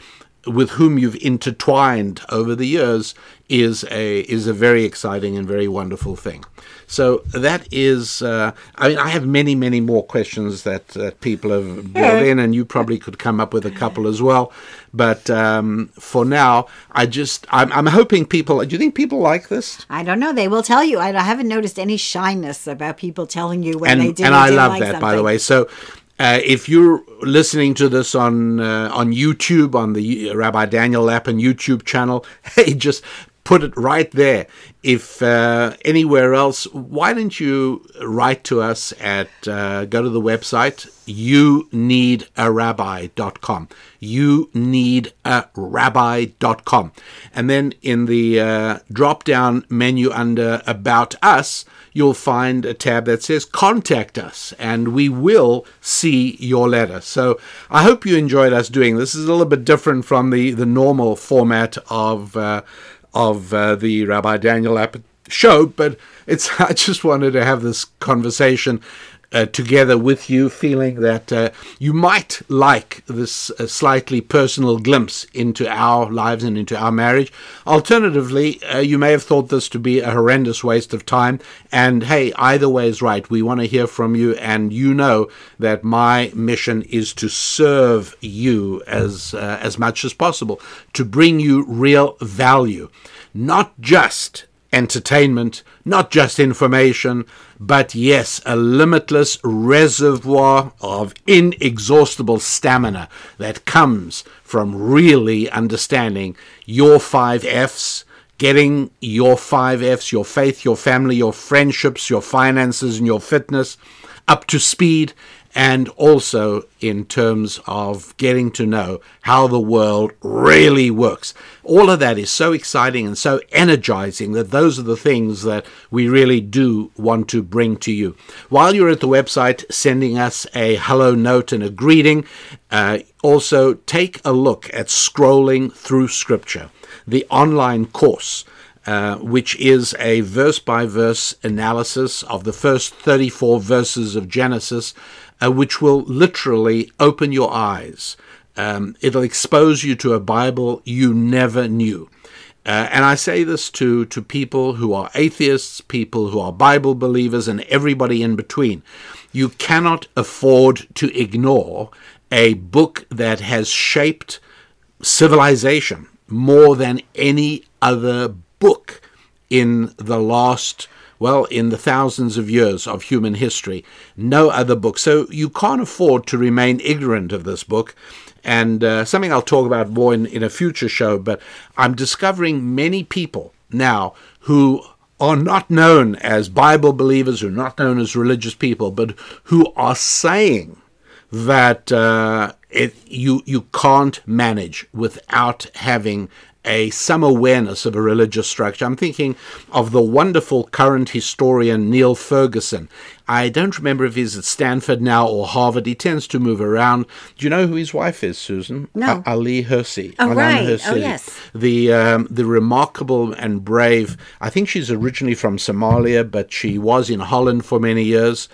with whom you've intertwined over the years is a is a very exciting and very wonderful thing. So that is, uh, I mean, I have many, many more questions that, that people have brought in, and you probably could come up with a couple as well. But um, for now, I just, I'm, I'm hoping people. Do you think people like this? I don't know. They will tell you. I haven't noticed any shyness about people telling you when and they did. and I love like that, by the way. So. Uh, if you're listening to this on uh, on YouTube on the Rabbi Daniel Lapin YouTube channel, hey, just put it right there. If uh, anywhere else, why don't you write to us at uh, go to the website you need a rabbi.com you need a rabbi.com and then in the uh, drop down menu under about us you'll find a tab that says contact us and we will see your letter so i hope you enjoyed us doing this. this is a little bit different from the the normal format of uh, of uh, the Rabbi Daniel Lapin show, but it's I just wanted to have this conversation uh, together with you, feeling that uh, you might like this uh, slightly personal glimpse into our lives and into our marriage. Alternatively, uh, you may have thought this to be a horrendous waste of time, and hey, either way is right. We want to hear from you, and you know that my mission is to serve you as uh, as much as possible, to bring you real value, not just entertainment, not just information, but yes, a limitless reservoir of inexhaustible stamina that comes from really understanding your five F's, getting your five F's, your faith, your family, your friendships, your finances, and your fitness up to speed and also in terms of getting to know how the world really works. All of that is so exciting and so energizing that those are the things that we really do want to bring to you. While you're at the website sending us a hello note and a greeting, uh, also take a look at Scrolling Through Scripture, the online course. Uh, which is a verse by verse analysis of the first 34 verses of Genesis, uh, which will literally open your eyes. Um, it'll expose you to a Bible you never knew. Uh, and I say this to, to people who are atheists, people who are Bible believers, and everybody in between. You cannot afford to ignore a book that has shaped civilization more than any other book in the last, well, in the thousands of years of human history. No other book. So you can't afford to remain ignorant of this book. And uh, something I'll talk about more in, in a future show, but I'm discovering many people now who are not known as Bible believers, who are not known as religious people, but who are saying that uh, it, you you can't manage without having a some awareness of a religious structure. I'm thinking of the wonderful current historian Niall Ferguson. I don't remember if he's at Stanford now or Harvard. He tends to move around. Do you know who his wife is, Susan? No. Ayaan Hirsi. Oh, Ayaan right. Hirsi. Oh, yes. The um, the remarkable and brave. I think she's originally from Somalia, but she was in Holland for many years,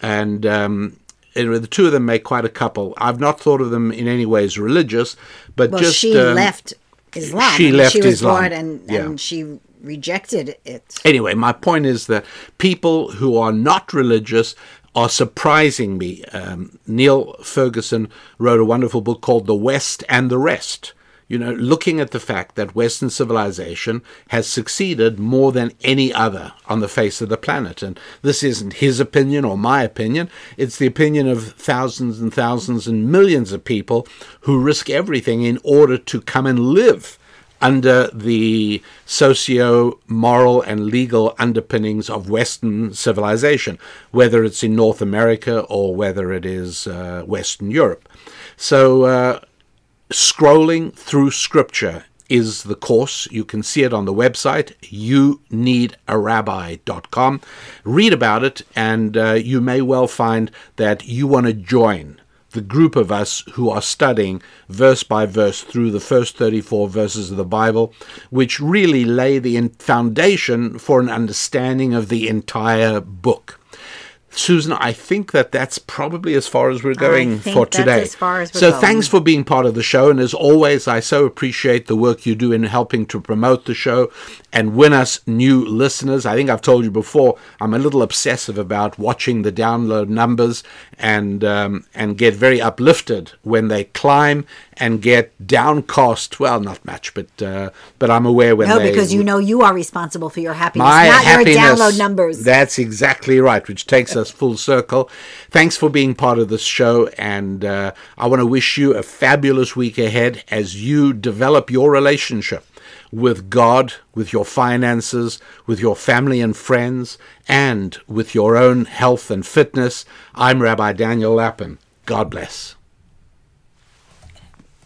and. Um, anyway, the two of them make quite a couple. I've not thought of them in any ways religious, but Well, just she um, left Islam. she I mean, left she was Islam. born and, Yeah. and she rejected it. Anyway, my point is that people who are not religious are surprising me. Um, Niall Ferguson wrote a wonderful book called The West and the Rest. You know, looking at the fact that Western civilization has succeeded more than any other on the face of the planet. And this isn't his opinion or my opinion, it's the opinion of thousands and thousands and millions of people who risk everything in order to come and live under the socio moral and legal underpinnings of Western civilization, whether it's in North America or whether it is uh, Western Europe. So, uh, scrolling through scripture is the course. You can see it on the website, youneedarabbi.com. Read about it, and uh, you may well find that you want to join the group of us who are studying verse by verse through the first 34 verses of the Bible, which really lay the foundation for an understanding of the entire book. Susan, I think that that's probably as far as we're oh, going think for today. as far as we're so going. thanks for being part of the show. And as always, I so appreciate the work you do in helping to promote the show and win us new listeners. I think I've told you before, I'm a little obsessive about watching the download numbers and um, and get very uplifted when they climb and get downcast. Well, not much, but uh, but I'm aware when No, they because you know you are responsible for your happiness, not happiness. your download numbers. That's exactly right, which takes us full circle. Thanks for being part of this show, and uh, I want to wish you a fabulous week ahead as you develop your relationship with God, with your finances, with your family and friends, and with your own health and fitness. I'm Rabbi Daniel Lapin. God bless.